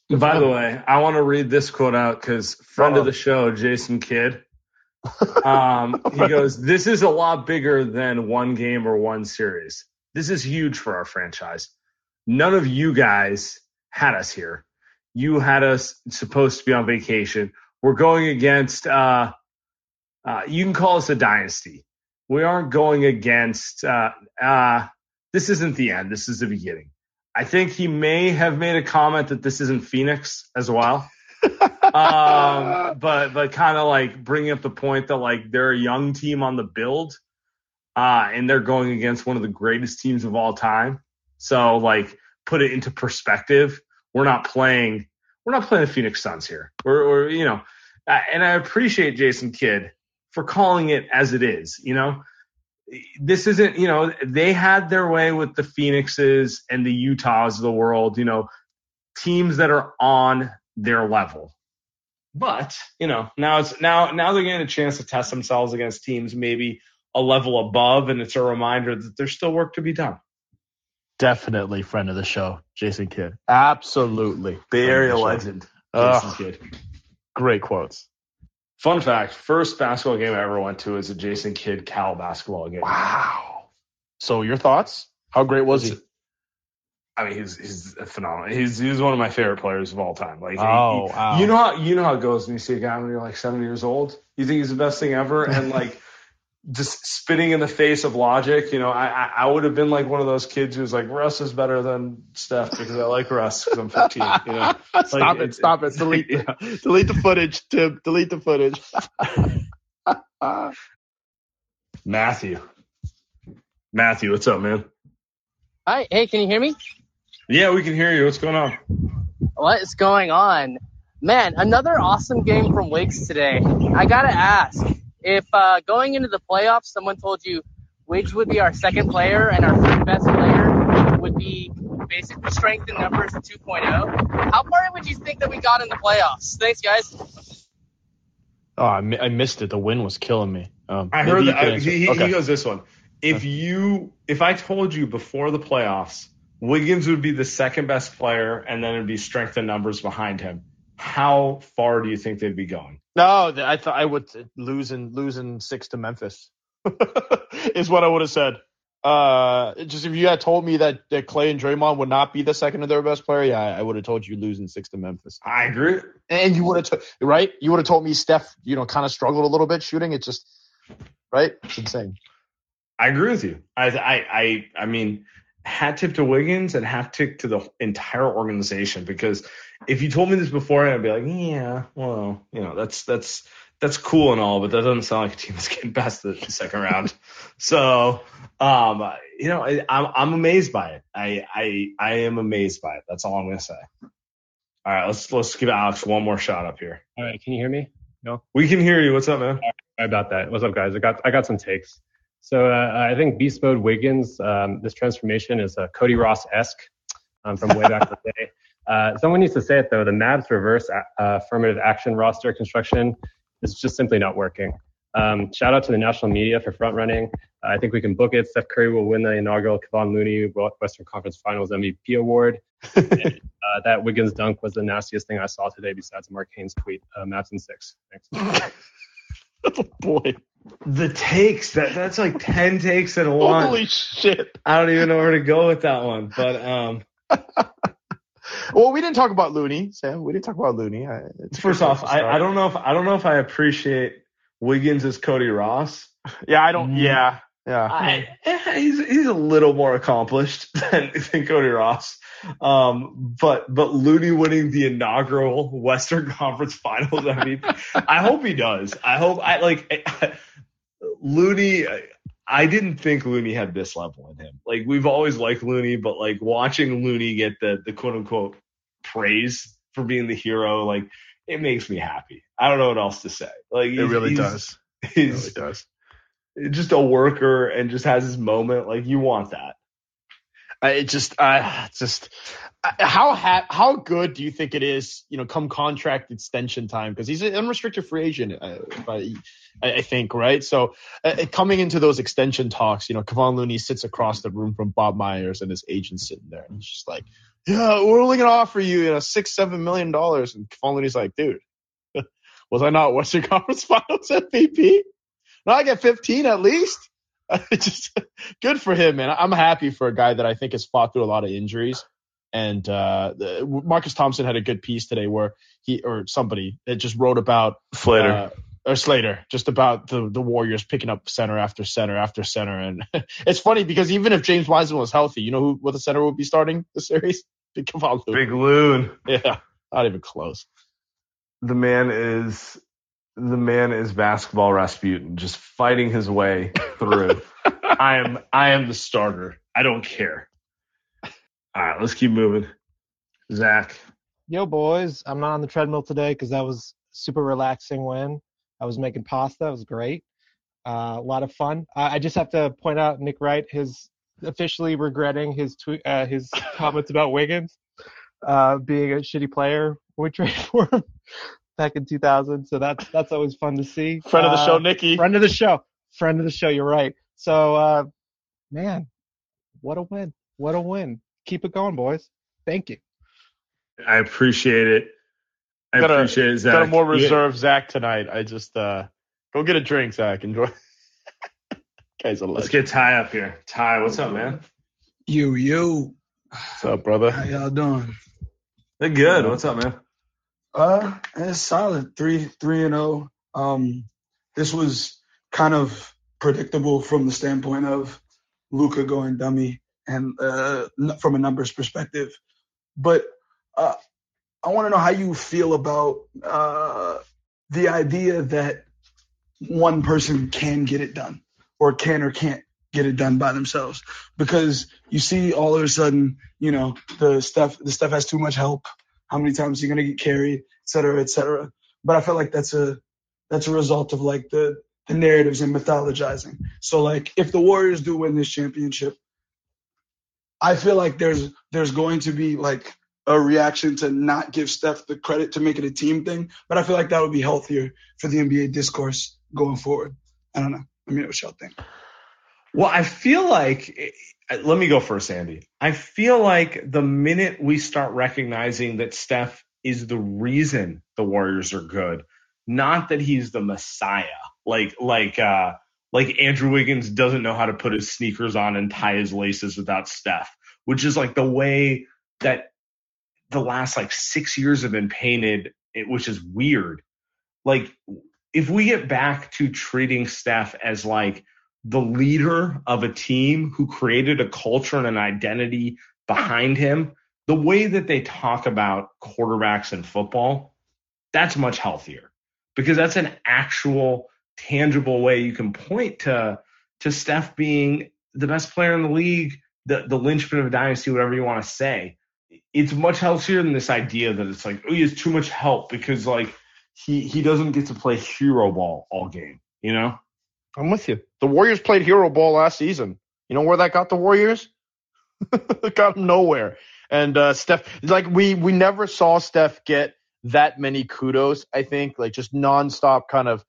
Speaker 1: By the way, I want to read this quote out because friend
Speaker 2: Uh-oh.
Speaker 1: of the show, Jason Kidd, um, he goes, "This is a lot bigger than one game or one series. This is huge for our franchise. None of you guys had us here. You had us supposed to be on vacation. We're going against. Uh, uh, you can call us a dynasty. We aren't going against. Uh, uh, this isn't the end. This is the beginning." I think he may have made a comment that this isn't Phoenix as well. um, but but kind of like bringing up the point that like they're a young team on the build, uh, and they're going against one of the greatest teams of all time. So like put it into perspective. We're not playing. We're not playing the Phoenix Suns here. We're, we're you know, uh, and I appreciate Jason Kidd for calling it as it is. You know, this isn't, you know, they had their way with the Phoenixes and the Utahs of the world, you know, teams that are on their level. But, you know, now it's now now they're getting a chance to test themselves against teams maybe a level above, and it's a reminder that there's still work to be done.
Speaker 2: Definitely friend of the show, Jason Kidd. Absolutely.
Speaker 1: Bay Area legend. Jason
Speaker 2: Ugh.
Speaker 1: Kidd.
Speaker 2: Great quotes.
Speaker 1: Fun fact: first basketball game I ever went to was a Jason Kidd Cal basketball game.
Speaker 2: Wow. So your thoughts? How great was he?
Speaker 1: I mean, he's he's phenomenal. He's he's one of my favorite players of all time. Like, he-
Speaker 2: Oh,
Speaker 1: he-
Speaker 2: wow.
Speaker 1: you know how you know how it goes when you see a guy when you're like seven years old. You think he's the best thing ever, and like just spitting in the face of logic. You know, I I, I would have been like one of those kids who's like Russ is better than Steph because I like Russ because I'm 15. You know,
Speaker 2: stop
Speaker 1: Like,
Speaker 2: it! Stop it! Delete,
Speaker 1: yeah.
Speaker 2: delete the footage, Tim. Delete the footage.
Speaker 1: Matthew. Matthew, what's up, man?
Speaker 9: Hi, hey, can you hear me?
Speaker 1: Yeah, we can hear you. What's going on?
Speaker 9: What is going on? Man, another awesome game from Wiggs today. I gotta ask, if uh, going into the playoffs, someone told you Wiggs would be our second player and our third best player would be basically strength in numbers 2.0, how far would you think that we got in the playoffs? Thanks, guys.
Speaker 2: Oh, I, mi- I missed it. The wind was killing me. Um,
Speaker 1: I heard that. I,
Speaker 2: answer.
Speaker 1: he, he
Speaker 2: Okay.
Speaker 1: goes this one. If you, if I told you before the playoffs, Wiggins would be the second best player, and then it'd be strength and numbers behind him. How far do you think they'd be going?
Speaker 2: No, I thought I would losing losing six to Memphis is what I would have said. Uh, just if you had told me that, that Klay and Draymond would not be the second or their best player, yeah, I would have told you losing six to Memphis.
Speaker 1: I agree.
Speaker 2: And you would have, t- right? You would have told me Steph, you know, kind of struggled a little bit shooting. It just, right? It's insane.
Speaker 1: I agree with you. I, I, I, I mean, hat tip to Wiggins and hat tip to the entire organization because if you told me this before, I'd be like, yeah, well, you know, that's that's that's cool and all, but that doesn't sound like a team that's getting past the second round. So, um, you know, I, I'm I'm amazed by it. I I I am amazed by it. That's all I'm gonna say. All right, let's let's give Alex one more shot up here.
Speaker 10: All right, can you hear me?
Speaker 1: No, we can hear you. What's up, man?
Speaker 10: Sorry about that. What's up, guys? I got I got some takes. So uh, I think Beast Mode Wiggins, um, this transformation is uh, Cody Ross esque um, from way back in the day. Uh, someone needs to say it though. The Mavs reverse uh, affirmative action roster construction is just simply not working. Um, shout out to the national media for front running. I think we can book it. Steph Curry will win the inaugural Kevon Looney Western Conference Finals MVP award. And, uh, that Wiggins dunk was the nastiest thing I saw today, besides Mark Haynes' tweet. Uh, Mavs in six. Thanks.
Speaker 2: Boy,
Speaker 1: The takes that that's like ten takes in one.
Speaker 2: holy shit.
Speaker 1: I don't even know where to go with that one, but um.
Speaker 2: Well, we didn't talk about Looney, Sam. We didn't talk about Looney. I, it's
Speaker 1: First off, I, I, don't know if I don't know if I appreciate Wiggins as Cody Ross.
Speaker 2: Yeah, I don't. Yeah, yeah.
Speaker 1: I, eh, he's he's a little more accomplished than, than Cody Ross. Um, but but Looney winning the inaugural Western Conference Finals MVP. I hope he does. I hope I like Looney. I didn't think Looney had this level in him. Like we've always liked Looney, but like watching Looney get the the quote unquote praise for being the hero, like it makes me happy. I don't know what else to say. Like
Speaker 2: It really does. It really does.
Speaker 1: just a worker and just has his moment. Like you want that.
Speaker 2: It just, I just, how ha- how good do you think it is? You know, come contract extension time because he's an unrestricted free agent. Uh, I, I think right. So uh, coming into those extension talks, you know, Kevon Looney sits across the room from Bob Myers and his agent sitting there, and he's just like, "Yeah, we're only gonna offer you, you know, six seven million dollars." And Kevon Looney's like, "Dude, was I not Western Conference Finals MVP? Now I get 15 at least." It's just good for him, man. I'm happy for a guy that I think has fought through a lot of injuries. And uh, Marcus Thompson had a good piece today where he or somebody that just wrote about
Speaker 1: Slater.
Speaker 2: uh, or Slater, just about the the Warriors picking up center after center after center. And it's funny because even if James Wiseman was healthy, you know who what the center would be starting the series? Big Looney.
Speaker 1: Big Loon.
Speaker 2: Yeah, not even close.
Speaker 1: The man is the man is basketball Rasputin, just fighting his way through. I am I am the starter. I don't care. All right, let's keep moving. Zach.
Speaker 6: Yo, boys, I'm not on the treadmill today because that was super relaxing win. I was making pasta. It was great. Uh, a lot of fun. Uh, I just have to point out Nick Wright is officially regretting his tweet, uh, his comments about Wiggins uh, being a shitty player when we traded for him back in 2000. So that's that's always fun to see.
Speaker 2: Friend of the
Speaker 6: Uh,
Speaker 2: show, Nikki.
Speaker 6: Friend of the show. Friend of the show. You're right. So, uh, man, what a win. What a win. Keep it going, boys. Thank you.
Speaker 1: I appreciate it. I
Speaker 2: Got a-
Speaker 1: appreciate it, Zach.
Speaker 2: Got a more
Speaker 1: Yeah.
Speaker 2: Zach tonight. I just uh go get a drink, Zach. Enjoy. Guy's a
Speaker 1: Let's get Ty up here. Ty, what's up, man?
Speaker 11: You, you.
Speaker 2: What's up, brother?
Speaker 11: How y'all doing?
Speaker 1: They're good. What's up, man?
Speaker 11: Uh, it's solid. Three, three and zero. Um, this was kind of predictable from the standpoint of Luka going dummy and uh, from a numbers perspective. But uh, I want to know how you feel about uh, the idea that one person can get it done or can or can't get it done by themselves because you see all of a sudden, you know, the stuff the stuff has too much help. How many times you gonna get carried, et cetera, et cetera. But I feel like that's a that's a result of like the the narratives and mythologizing. So like if the Warriors do win this championship, I feel like there's there's going to be like a reaction to not give Steph the credit to make it a team thing, but I feel like that would be healthier for the NBA discourse going forward. I don't know. Let me know what y'all think.
Speaker 1: Well, I feel like, let me go first, Andy. I feel like the minute we start recognizing that Steph is the reason the Warriors are good, not that he's the messiah, like, like, uh, like Andrew Wiggins doesn't know how to put his sneakers on and tie his laces without Steph, which is like the way that the last like six years have been painted, it, which is weird. Like, if we get back to treating Steph as like the leader of a team who created a culture and an identity behind him, the way that they talk about quarterbacks in football, that's much healthier because that's an actual tangible way you can point to to Steph being the best player in the league, the the linchpin of a dynasty, whatever you want to say. It's much healthier than this idea that it's like, oh, he has too much help because like he he doesn't get to play hero ball all game, you know?
Speaker 2: I'm with you. The Warriors played hero ball last season. You know where that got the Warriors? got them nowhere. And uh, Steph, like we we never saw Steph get that many kudos. I think like just nonstop kind of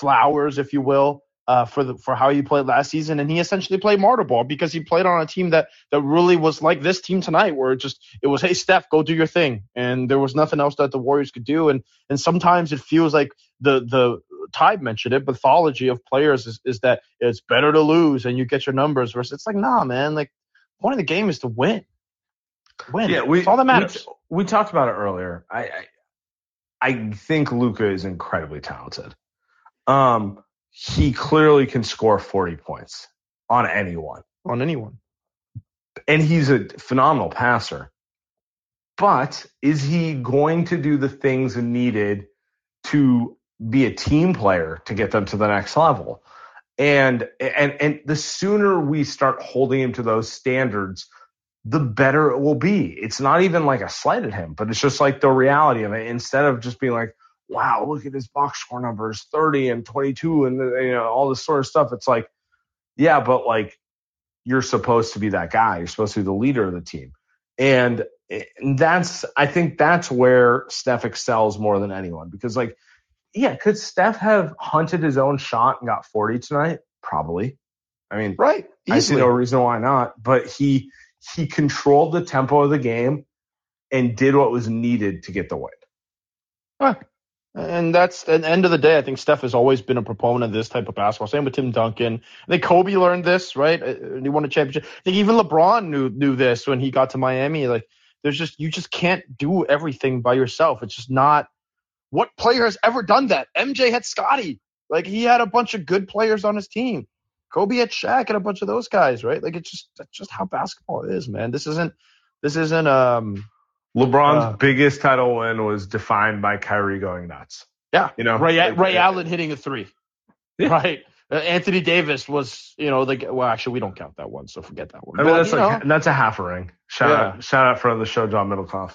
Speaker 2: flowers, if you will, uh, for the for how he played last season. And he essentially played martyr ball because he played on a team that that really was like this team tonight, where it just it was, hey Steph, go do your thing, and there was nothing else that the Warriors could do. And and sometimes it feels like the the Tide mentioned it, mythology of players is, is that it's better to lose and you get your numbers versus it's like, nah, man, like point of the game is to win. Win.
Speaker 1: Yeah, we,
Speaker 2: That's all that matters.
Speaker 1: We, we talked about it earlier. I, I I think Luka is incredibly talented. Um, he clearly can score 40 points on anyone.
Speaker 2: On anyone.
Speaker 1: And he's a phenomenal passer. But is he going to do the things needed to be a team player to get them to the next level. And and and the sooner we start holding him to those standards, the better it will be. It's not even like a slight at him, but it's just like the reality of it. Instead of just being like, wow, look at his box score numbers, 30 and 22 and you know all this sort of stuff. It's like, yeah, but like you're supposed to be that guy. You're supposed to be the leader of the team. And, and that's I think that's where Steph excels more than anyone because like yeah, could Steph have hunted his own shot and got 40 tonight? Probably. I mean,
Speaker 2: right.
Speaker 1: Easily. I see no reason why not. But he he controlled the tempo of the game and did what was needed to get the win.
Speaker 2: Huh. And that's at the end of the day, I think Steph has always been a proponent of this type of basketball. Same with Tim Duncan. I think Kobe learned this, right? Uh, he won a championship. I think even LeBron knew knew this when he got to Miami. Like, there's just you just can't do everything by yourself. It's just not what player has ever done that? MJ had Scottie. Like he had a bunch of good players on his team. Kobe had Shaq and a bunch of those guys, right? Like it's just that's just how basketball is, man. This isn't this isn't um
Speaker 1: LeBron's uh, biggest title win was defined by Kyrie going nuts.
Speaker 2: Yeah,
Speaker 1: you know,
Speaker 2: Ray, like, Ray yeah. Allen hitting a three, yeah. right? Uh, Anthony Davis was, you know, like well, actually we don't count that one, so forget that one.
Speaker 1: I mean, but, that's like know, that's a half a ring. Shout yeah. out, shout out from the show, John Middlecoff.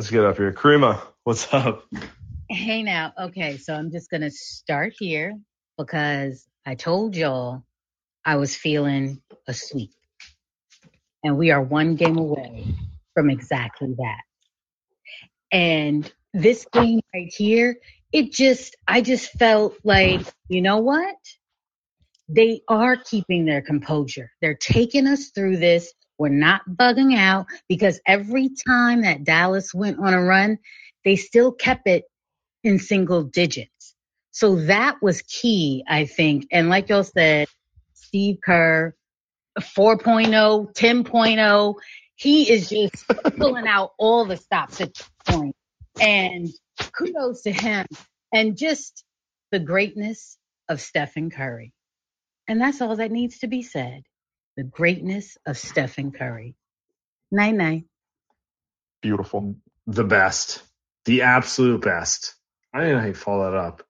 Speaker 1: Let's get up here. Karima, what's up?
Speaker 12: Hey now. Okay, so I'm just going to start here because I told y'all I was feeling a sweep. And we are one game away from exactly that. And this game right here, it just, I just felt like, you know what? they are keeping their composure. They're taking us through this. We're not bugging out because every time that Dallas went on a run, they still kept it in single digits. So that was key, I think. And like y'all said, Steve Kerr, 4.0, 10.0, he is just pulling out all the stops at this point. And kudos to him. And just the greatness of Stephen Curry. And that's all that needs to be said. The greatness of Stephen Curry. Night night.
Speaker 2: Beautiful.
Speaker 1: The best. The absolute best. I don't know how you follow that up.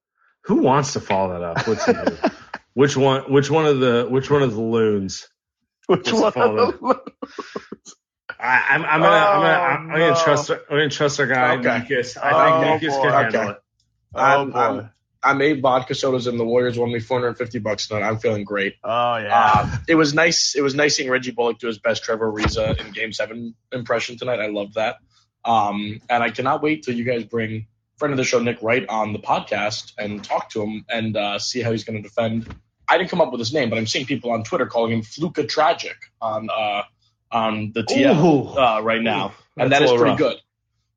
Speaker 1: Who wants to follow that up? Let's see. which one? Which one of the? Which one of the loons?
Speaker 2: Which one
Speaker 1: follow
Speaker 2: of
Speaker 1: that. I, I'm, I'm gonna, I'm gonna, I'm, I'm
Speaker 2: Oh,
Speaker 1: gonna trust, I'm gonna trust our guy,
Speaker 13: Okay.
Speaker 1: Nikas. I
Speaker 2: Oh,
Speaker 1: think Nikas
Speaker 2: boy.
Speaker 1: can handle
Speaker 13: Okay.
Speaker 1: it.
Speaker 2: Oh
Speaker 13: I'm,
Speaker 2: boy.
Speaker 13: I'm, I made vodka sodas and the Warriors won me 450 bucks tonight. I'm feeling great.
Speaker 2: Oh yeah.
Speaker 13: Uh, it was nice. It was nice seeing Reggie Bullock do his best Trevor Ariza in Game Seven impression tonight. I love that. Um, and I cannot wait till you guys bring friend of the show Nick Wright on the podcast and talk to him and uh, see how he's going to defend. I didn't come up with his name, but I'm seeing people on Twitter calling him Fluka Tragic on uh, on the TL uh, right now, and
Speaker 1: That's
Speaker 13: that is pretty
Speaker 1: rough.
Speaker 13: good.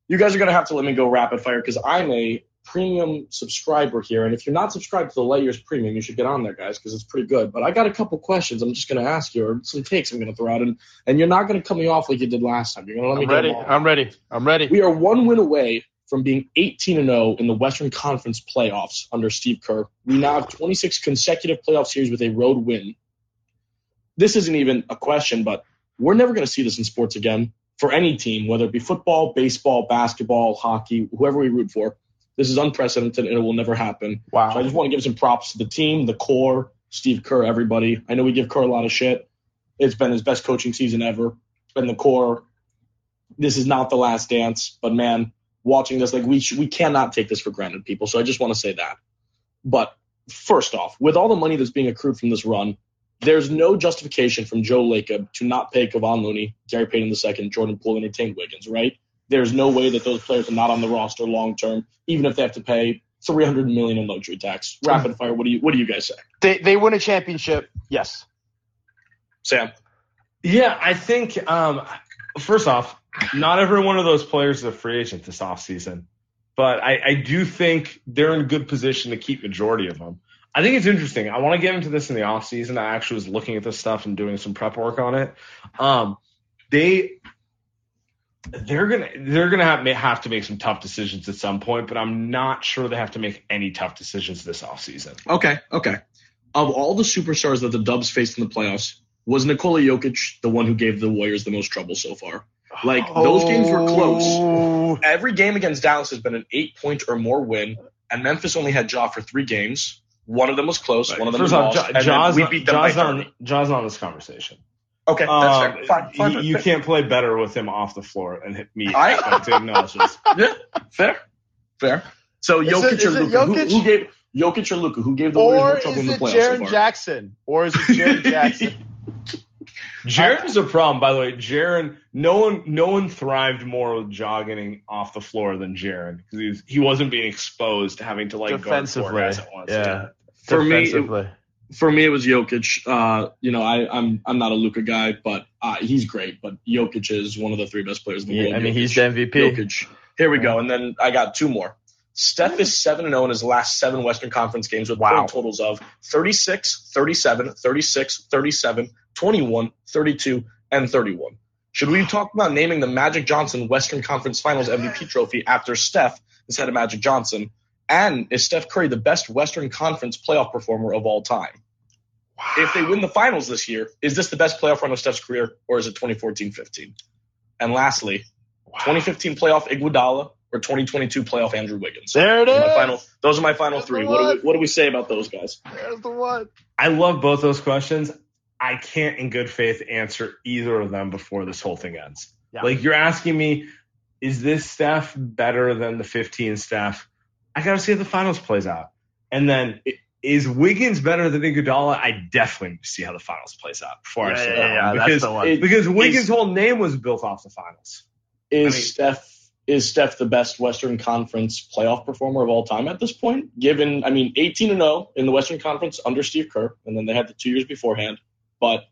Speaker 13: You guys are going to have to let me go rapid fire because I'm a premium subscriber here, and if you're not subscribed to the Light Years Premium, you should get on there, guys, because it's pretty good. But I got a couple questions I'm just going to ask you, or some takes I'm going to throw out, and and you're not going to cut me off like you did last time. You're going to let me
Speaker 2: I'm
Speaker 13: get
Speaker 2: ready. I'm ready. I'm ready.
Speaker 13: We are one win away from being 18 and 0 in the Western Conference playoffs under Steve Kerr. We now have 26 consecutive playoff series with a road win. This isn't even a question, but we're never going to see this in sports again for any team, whether it be football, baseball, basketball, hockey, whoever we root for. This is unprecedented and it will never happen.
Speaker 2: Wow.
Speaker 13: So I just want to give some props to the team, the core, Steve Kerr, everybody. I know we give Kerr a lot of shit. It's been his best coaching season ever. It's been the core. This is not the last dance, but man, watching this, like we sh- we cannot take this for granted, people. So I just want to say that. But first off, with all the money that's being accrued from this run, there's no justification from Joe Lacob to not pay Kevon Looney, Gary Payton II, Jordan Poole, and Tate Wiggins, right? There's no way that those players are not on the roster long term, even if they have to pay 300 million in luxury tax. Rapid fire. What do you What do you guys say,
Speaker 2: They they win a championship. Yes.
Speaker 13: Sam?
Speaker 1: Yeah, I think um, first off, not every one of those players is a free agent this offseason. But I, I do think they're in a good position to keep majority of them. I think it's interesting. I want to get into this in the offseason. I actually was looking at this stuff and doing some prep work on it. Um, they they're gonna they're gonna have, have to make some tough decisions at some point, but I'm not sure they have to make any tough decisions this offseason.
Speaker 13: Okay, okay. Of all the superstars that the Dubs faced in the playoffs, was Nikola Jokic the one who gave the Warriors the most trouble so far? Like those games were close.
Speaker 2: Oh.
Speaker 13: Every game against Dallas has been an eight point or more win, and Memphis only had Ja for three games. One of them was close. One of them
Speaker 1: First
Speaker 13: was
Speaker 1: off,
Speaker 13: lost,
Speaker 1: Ja-
Speaker 13: and then
Speaker 1: Jaws,
Speaker 13: we beat them
Speaker 1: Jaws, on,
Speaker 13: 30.
Speaker 1: Jaws on this conversation.
Speaker 13: Okay, that's
Speaker 1: Um,
Speaker 13: fair. Fine, fine,
Speaker 1: you,
Speaker 13: fair.
Speaker 1: you can't play better with him off the floor and hit me.
Speaker 13: I-
Speaker 1: I to acknowledge this.
Speaker 13: Yeah, fair, fair. So
Speaker 2: Is
Speaker 13: Jokic
Speaker 2: it-
Speaker 13: or Luka? Who,
Speaker 2: Jokic?
Speaker 13: who gave Jokic or Luka? Who gave the Warriors
Speaker 2: Or
Speaker 13: more trouble in the
Speaker 2: it
Speaker 13: playoffs so
Speaker 2: Jaren
Speaker 13: far?
Speaker 2: Jackson? Or is it Jaren Jackson?
Speaker 1: Jaren's a problem, by the way. Jaren, no one, no one thrived more with Ja getting off the floor than Jaren because he was, he wasn't being exposed to having to like guard four guys at once.
Speaker 2: Yeah.
Speaker 13: For me, it-
Speaker 2: Defensively.
Speaker 13: For me, it was Jokic. Uh, you know, I, I'm I'm not a Luka guy, but uh, he's great. But Jokic is one of the three best players in the
Speaker 2: Yeah,
Speaker 13: world.
Speaker 2: I mean,
Speaker 13: Jokic,
Speaker 2: he's the MVP.
Speaker 13: Jokic. Here we go, and then I got two more. Steph is 7 0 in his last seven Western Conference games with
Speaker 2: Wow.
Speaker 13: point totals of 36, 37, 36, 37, 21, 32, and 31. Should we talk about naming the Magic Johnson Western Conference Finals MVP trophy after Steph instead of Magic Johnson? And is Steph Curry the best Western Conference playoff performer of all time? If they win the finals this year, is this the best playoff run of Steph's career, or is it 2014-15? And lastly, 2015 playoff Iguodala or 2022 playoff Andrew Wiggins?
Speaker 2: There it
Speaker 13: Those are my final, those are my final
Speaker 2: That's
Speaker 13: three. What do, we, what do we say about those guys?
Speaker 2: There's the one.
Speaker 1: I love both those questions. I can't, in good faith, answer either of them before this whole thing ends.
Speaker 2: Yeah.
Speaker 1: Like you're asking me, is this Steph better than the 15 Steph? I got to see how the finals plays out. And then is Wiggins better than Iguodala? I definitely need to see how the finals plays out before I say
Speaker 2: yeah,
Speaker 1: that
Speaker 2: yeah,
Speaker 1: one.
Speaker 2: that's
Speaker 1: because
Speaker 2: the one.
Speaker 13: It-
Speaker 1: because Wiggins'
Speaker 13: is-
Speaker 1: whole name was built off the finals.
Speaker 13: Is
Speaker 1: I mean-
Speaker 13: Steph is Steph the best Western Conference playoff performer of all time at this point? Given, I mean, 18 and 0 in the Western Conference under Steve Kerr, and then they had the two years beforehand. But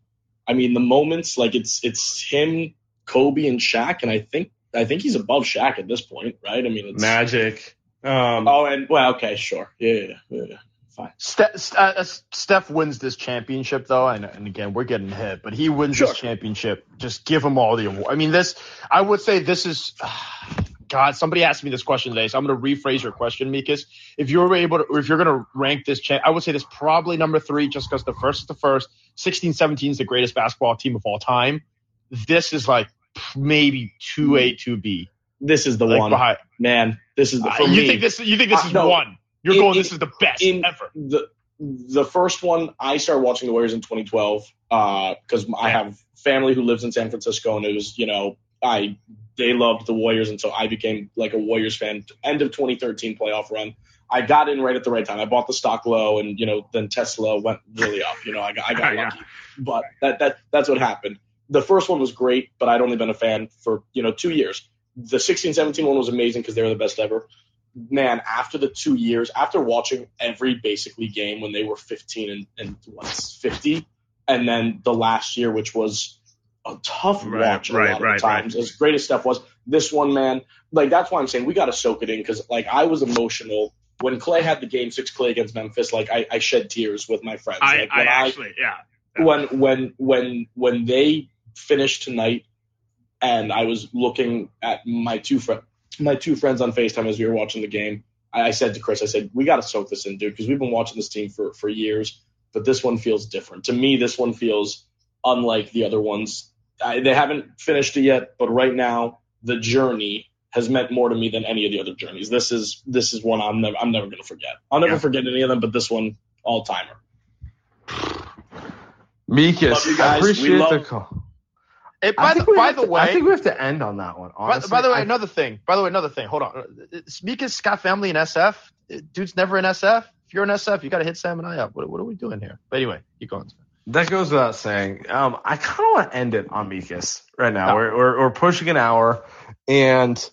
Speaker 13: I mean, the moments like it's it's him, Kobe, and Shaq, and I think I think he's above Shaq at this point, right? I mean, it's
Speaker 2: Magic. Um,
Speaker 13: oh, and well, okay, sure, yeah, yeah, yeah, yeah. fine.
Speaker 2: Steph, uh, Steph wins this championship though, and, and again we're getting hit, but he wins
Speaker 13: Sure.
Speaker 2: this championship. Just give him all the award. I mean, this I would say this is. God, somebody asked me this question today, so I'm going to rephrase your question, Mikas. If you were able to, if you're going to rank this, cha- I would say this probably number three, just because the first is the first. 16, 17 is the greatest basketball team of all time. This is like maybe two A, two B.
Speaker 13: This is the
Speaker 2: Like
Speaker 13: one,
Speaker 2: behind-
Speaker 13: man. This is the,
Speaker 2: Uh,
Speaker 13: for
Speaker 2: you
Speaker 13: me.
Speaker 2: think this? You think this
Speaker 13: Uh,
Speaker 2: is
Speaker 13: no.
Speaker 2: one? You're
Speaker 13: In-
Speaker 2: going.
Speaker 13: in-
Speaker 2: This is the best ever.
Speaker 13: the the first one I started watching the Warriors in 2012 because I have family who lives in San Francisco and it was you know I they loved the Warriors and so I became like a Warriors fan. End of 2013 playoff run. I got in right at the right time. I bought the stock low and you know then Tesla went really up. You know I got, I got
Speaker 2: Yeah.
Speaker 13: lucky, but that that that's what happened. The first one was great, but I'd only been a fan for you know two years. The 16-17 one was amazing because they were the best ever man, after the two years, after watching every basically game when they were 15 and, and what's 50, and then the last year, which was a tough
Speaker 2: Right,
Speaker 13: watch a
Speaker 2: right,
Speaker 13: lot
Speaker 2: right,
Speaker 13: of times, as great as Steph was, this one, man, like that's why I'm saying we got to soak it in because like I was emotional when Klay had the game six Klay against Memphis. Like I, I shed tears with my friends.
Speaker 2: I,
Speaker 13: like,
Speaker 2: I actually, yeah.
Speaker 13: when when when when they finished tonight and I was looking at my two friends my two friends on FaceTime as we were watching the game, I, I said to Chris, I said, We gotta soak this in, dude, because we've been watching this team for, for years, but this one feels different. To me, this one feels unlike the other ones. I, they haven't finished it yet, but right now, the journey has meant more to me than any of the other journeys. This is this is one I'm never I'm never gonna forget. I'll never
Speaker 2: Yeah.
Speaker 13: forget any of them, but this one all timer.
Speaker 1: Mikas,
Speaker 13: Love you
Speaker 1: I
Speaker 13: guys. We
Speaker 1: appreciate
Speaker 13: love-
Speaker 1: the call.
Speaker 2: It,
Speaker 1: I
Speaker 2: by
Speaker 1: think
Speaker 2: the, by the
Speaker 1: to-
Speaker 2: way,
Speaker 1: I think we have to end on that one.
Speaker 2: By,
Speaker 1: Honestly,
Speaker 2: by the way,
Speaker 1: I-
Speaker 2: another thing. By the way, another thing. Hold on. Mika's got family in SF. Dude's never in SF. If you're in SF, you got to hit Sam and I up. What, what are we doing here? But anyway, keep going.
Speaker 1: That goes without saying. Um, I kind of want to end it on Mikas right now.
Speaker 2: No.
Speaker 1: We're, we're we're pushing an hour, and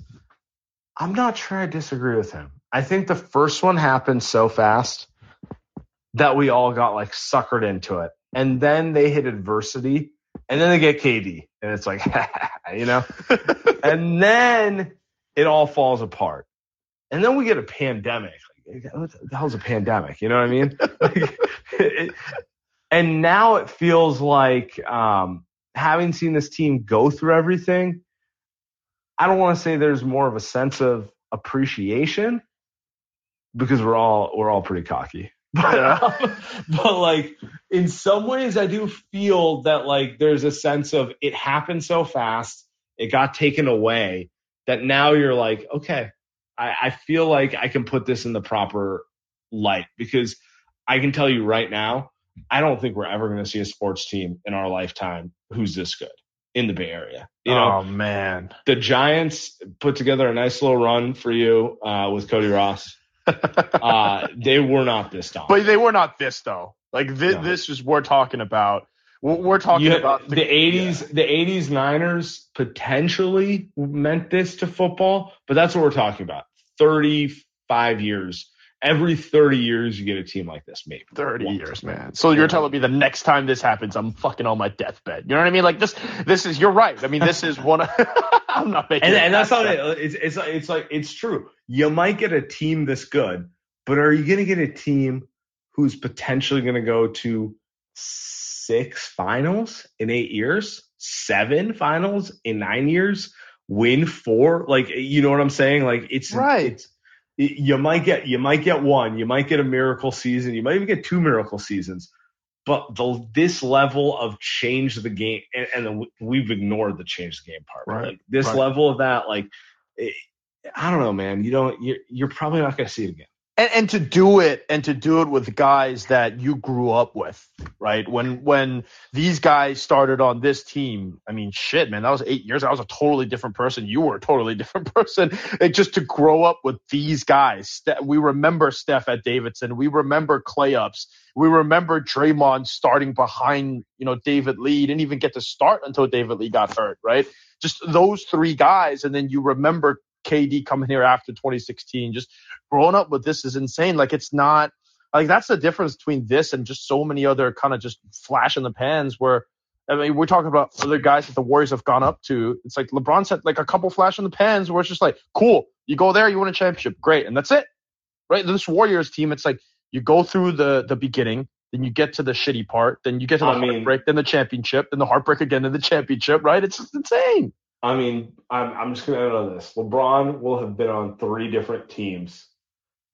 Speaker 1: I'm not sure I disagree with him. I think the first one happened so fast that we all got like suckered into it, and then they hit adversity, and then they get KD, and it's like, you know, and then it all falls apart, and then we get a pandemic. Like, what the hell's a pandemic? You know what I mean? Like, it- and now it feels like um, having seen this team go through everything. I don't want to say there's more of a sense of appreciation because we're all we're all pretty cocky. But, um, but like in some ways, I do feel that like there's a sense of it happened so fast, it got taken away that now you're like, okay, I, I feel like I can put this in the proper light because I can tell you right now, I don't think we're ever going to see a sports team in our lifetime who's this good in the Bay Area. You know,
Speaker 2: oh man,
Speaker 1: the Giants put together a nice little run for you uh, with Cody Ross. uh, they were not this dominant.
Speaker 2: but they were not this though. Like this,
Speaker 1: No.
Speaker 2: this is we're talking about. We're, we're talking
Speaker 1: You-
Speaker 2: about
Speaker 1: the, 80s the 80s niners potentially meant this to football but that's what we're talking about 35 years every 30 years you get a team like this maybe
Speaker 2: 30
Speaker 1: One.
Speaker 2: years, man. So you're telling me the next time this happens, I'm fucking on my deathbed. You know what I mean? Like this, this is. You're right. I mean, this is one. Of, I'm not making.
Speaker 1: and, and that's not it. It's, it's like it's like it's true. You might get a team this good but are you going to get a team who's potentially going to go to six finals in eight years seven finals in nine years win four? Like you know what i'm saying? Like it's
Speaker 2: Right.
Speaker 1: it's you might get you might get one. You might get a miracle season. You might even get two miracle seasons but the this level of change the game and, and we've ignored the change the game part
Speaker 2: Right,
Speaker 1: like this
Speaker 2: right.
Speaker 1: level of that like it, i don't know man. You don't you're, you're probably not going to see it again
Speaker 2: and, and to do it and to do it with guys that you grew up with, right? When when these guys started on this team, I mean, shit, man, that was eight years. I was a totally different person. You were a totally different person. Just to grow up with these guys, we remember Steph at Davidson. We remember Klay ups. We remember Draymond starting behind, you know, David Lee. He didn't even get to start until David Lee got hurt, right? Just those three guys, and then you remember KD coming here after 2016. Just growing up with this is insane. Like it's not like that's the difference between this and just so many other kind of just flash in the pans where I mean, we're talking about other guys that the Warriors have gone up to. It's like LeBron said, like a couple flash in the pans where it's just like, cool, you go there, you win a championship, great, and that's it, right? This Warriors team, it's like you go through the the beginning, then you get to the shitty part, then you get to the
Speaker 1: I mean-
Speaker 2: heartbreak, then the championship, then the heartbreak again, then the championship, right? It's just insane.
Speaker 1: I mean, I'm, I'm just going to end on this. LeBron will have been on three different teams.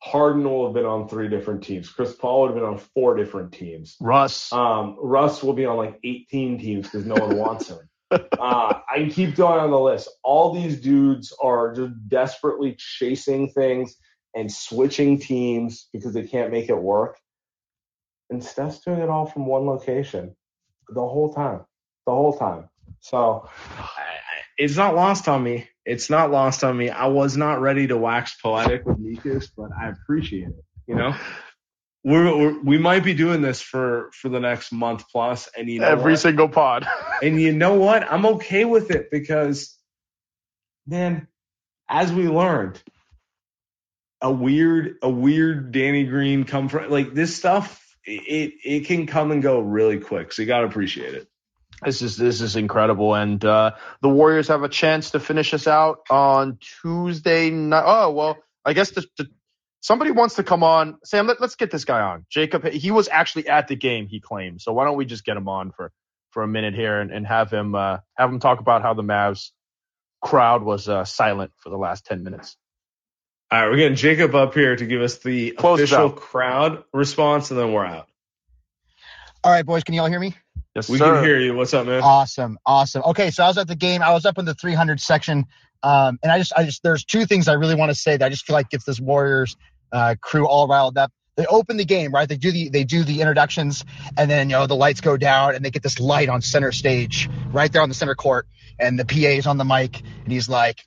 Speaker 1: Harden will have been on three different teams. Chris Paul would have been on four different teams.
Speaker 2: Russ.
Speaker 1: Um, Russ will be on like 18 teams because no one wants him. Uh, I can keep going on the list. All these dudes are just desperately chasing things and switching teams because they can't make it work. And Steph's doing it all from one location the whole time. The whole time. So it's not lost on me. It's not lost on me. I was not ready to wax poetic with Nikus, but I appreciate it. You know, we're, we're we might be doing this for for the next month plus, and you know
Speaker 2: Every
Speaker 1: what?
Speaker 2: single pod.
Speaker 1: and you know what? I'm okay with it because, man, as we learned, a weird a weird Danny Green come from like this stuff. It it can come and go really quick, so you gotta appreciate it.
Speaker 2: This is this is incredible, and uh, the Warriors have a chance to finish us out on Tuesday night. Oh well, I guess the, the, somebody wants to come on. Sam, let, let's get this guy on. Jacob, he was actually at the game. He claimed. So why don't we just get him on for for a minute here and, and have him uh, have him talk about how the Mavs crowd was uh, silent for the last ten minutes.
Speaker 1: All right, we're getting Jacob up here to give us the
Speaker 2: Close
Speaker 1: official crowd response, and then we're out.
Speaker 14: All right, boys, can you all hear me?
Speaker 2: Yes,
Speaker 1: We can hear you. What's up, man?
Speaker 14: Awesome, awesome. Okay, so I was at the game. I was up in the 300 section, um, and I just, I just, there's two things I really want to say that I just feel like gets this Warriors uh, crew all riled up. They open the game, right? They do the, they do the introductions, and then you know the lights go down, and they get this light on center stage, right there on the center court, and the PA is on the mic, and he's like,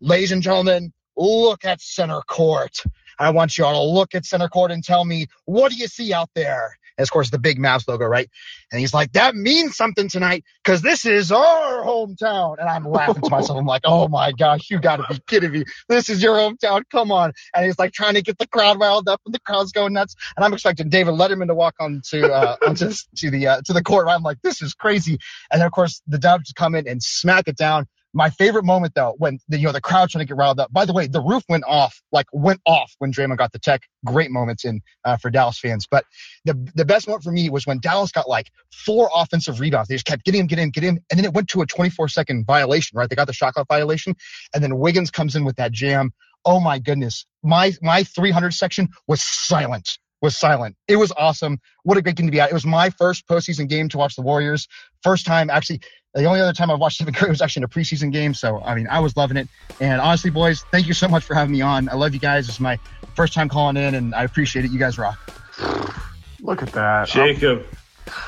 Speaker 14: "Ladies and gentlemen, look at center court. I want you all to look at center court and tell me what do you see out there." And of course, the big Mavs logo, right? And he's like, that means something tonight because this is our hometown. And I'm laughing to myself. I'm like, oh my gosh, you got to be kidding me. This is your hometown. Come on. And he's like trying to get the crowd riled up and the crowd's going nuts. And I'm expecting David Letterman to walk onto, uh, onto to the, uh, to the court. Right? I'm like, this is crazy. And then, of course, the Dubs come in and smack it down. My favorite moment though, when the, you know, the crowd trying to get riled up. By the way, the roof went off, like went off when Draymond got the tech. Great moments in, uh, for Dallas fans. But the, the best moment for me was when Dallas got like four offensive rebounds. They just kept getting him, getting him, getting him. And then it went to a 24 second violation, right? They got the shot clock violation. And then Wiggins comes in with that jam. Oh my goodness. My, my 300 section was silent, was silent. It was awesome. What a great game to be at. It was my first postseason game to watch the Warriors. First time, actually, the only other time I've watched Stephen Curry was actually in a preseason game. So, I mean, I was loving it. And honestly, boys, thank you so much for having me on. I love you guys. It's my first time calling in and I appreciate it. You guys rock.
Speaker 2: Look at that.
Speaker 1: Jacob,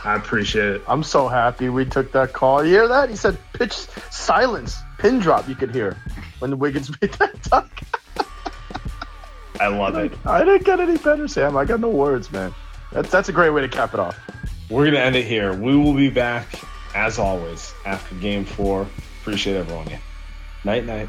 Speaker 1: I appreciate it.
Speaker 2: I'm so happy we took that call. You hear that? He said pitch silence, pin drop. You could hear when the Wiggins made that dunk.
Speaker 1: I love it.
Speaker 2: I didn't get any better, Sam. I got no words, man. That's that's a great way to cap it off.
Speaker 1: We're gonna end it here. We will be back as always after Game Four. Appreciate everyone. Night night.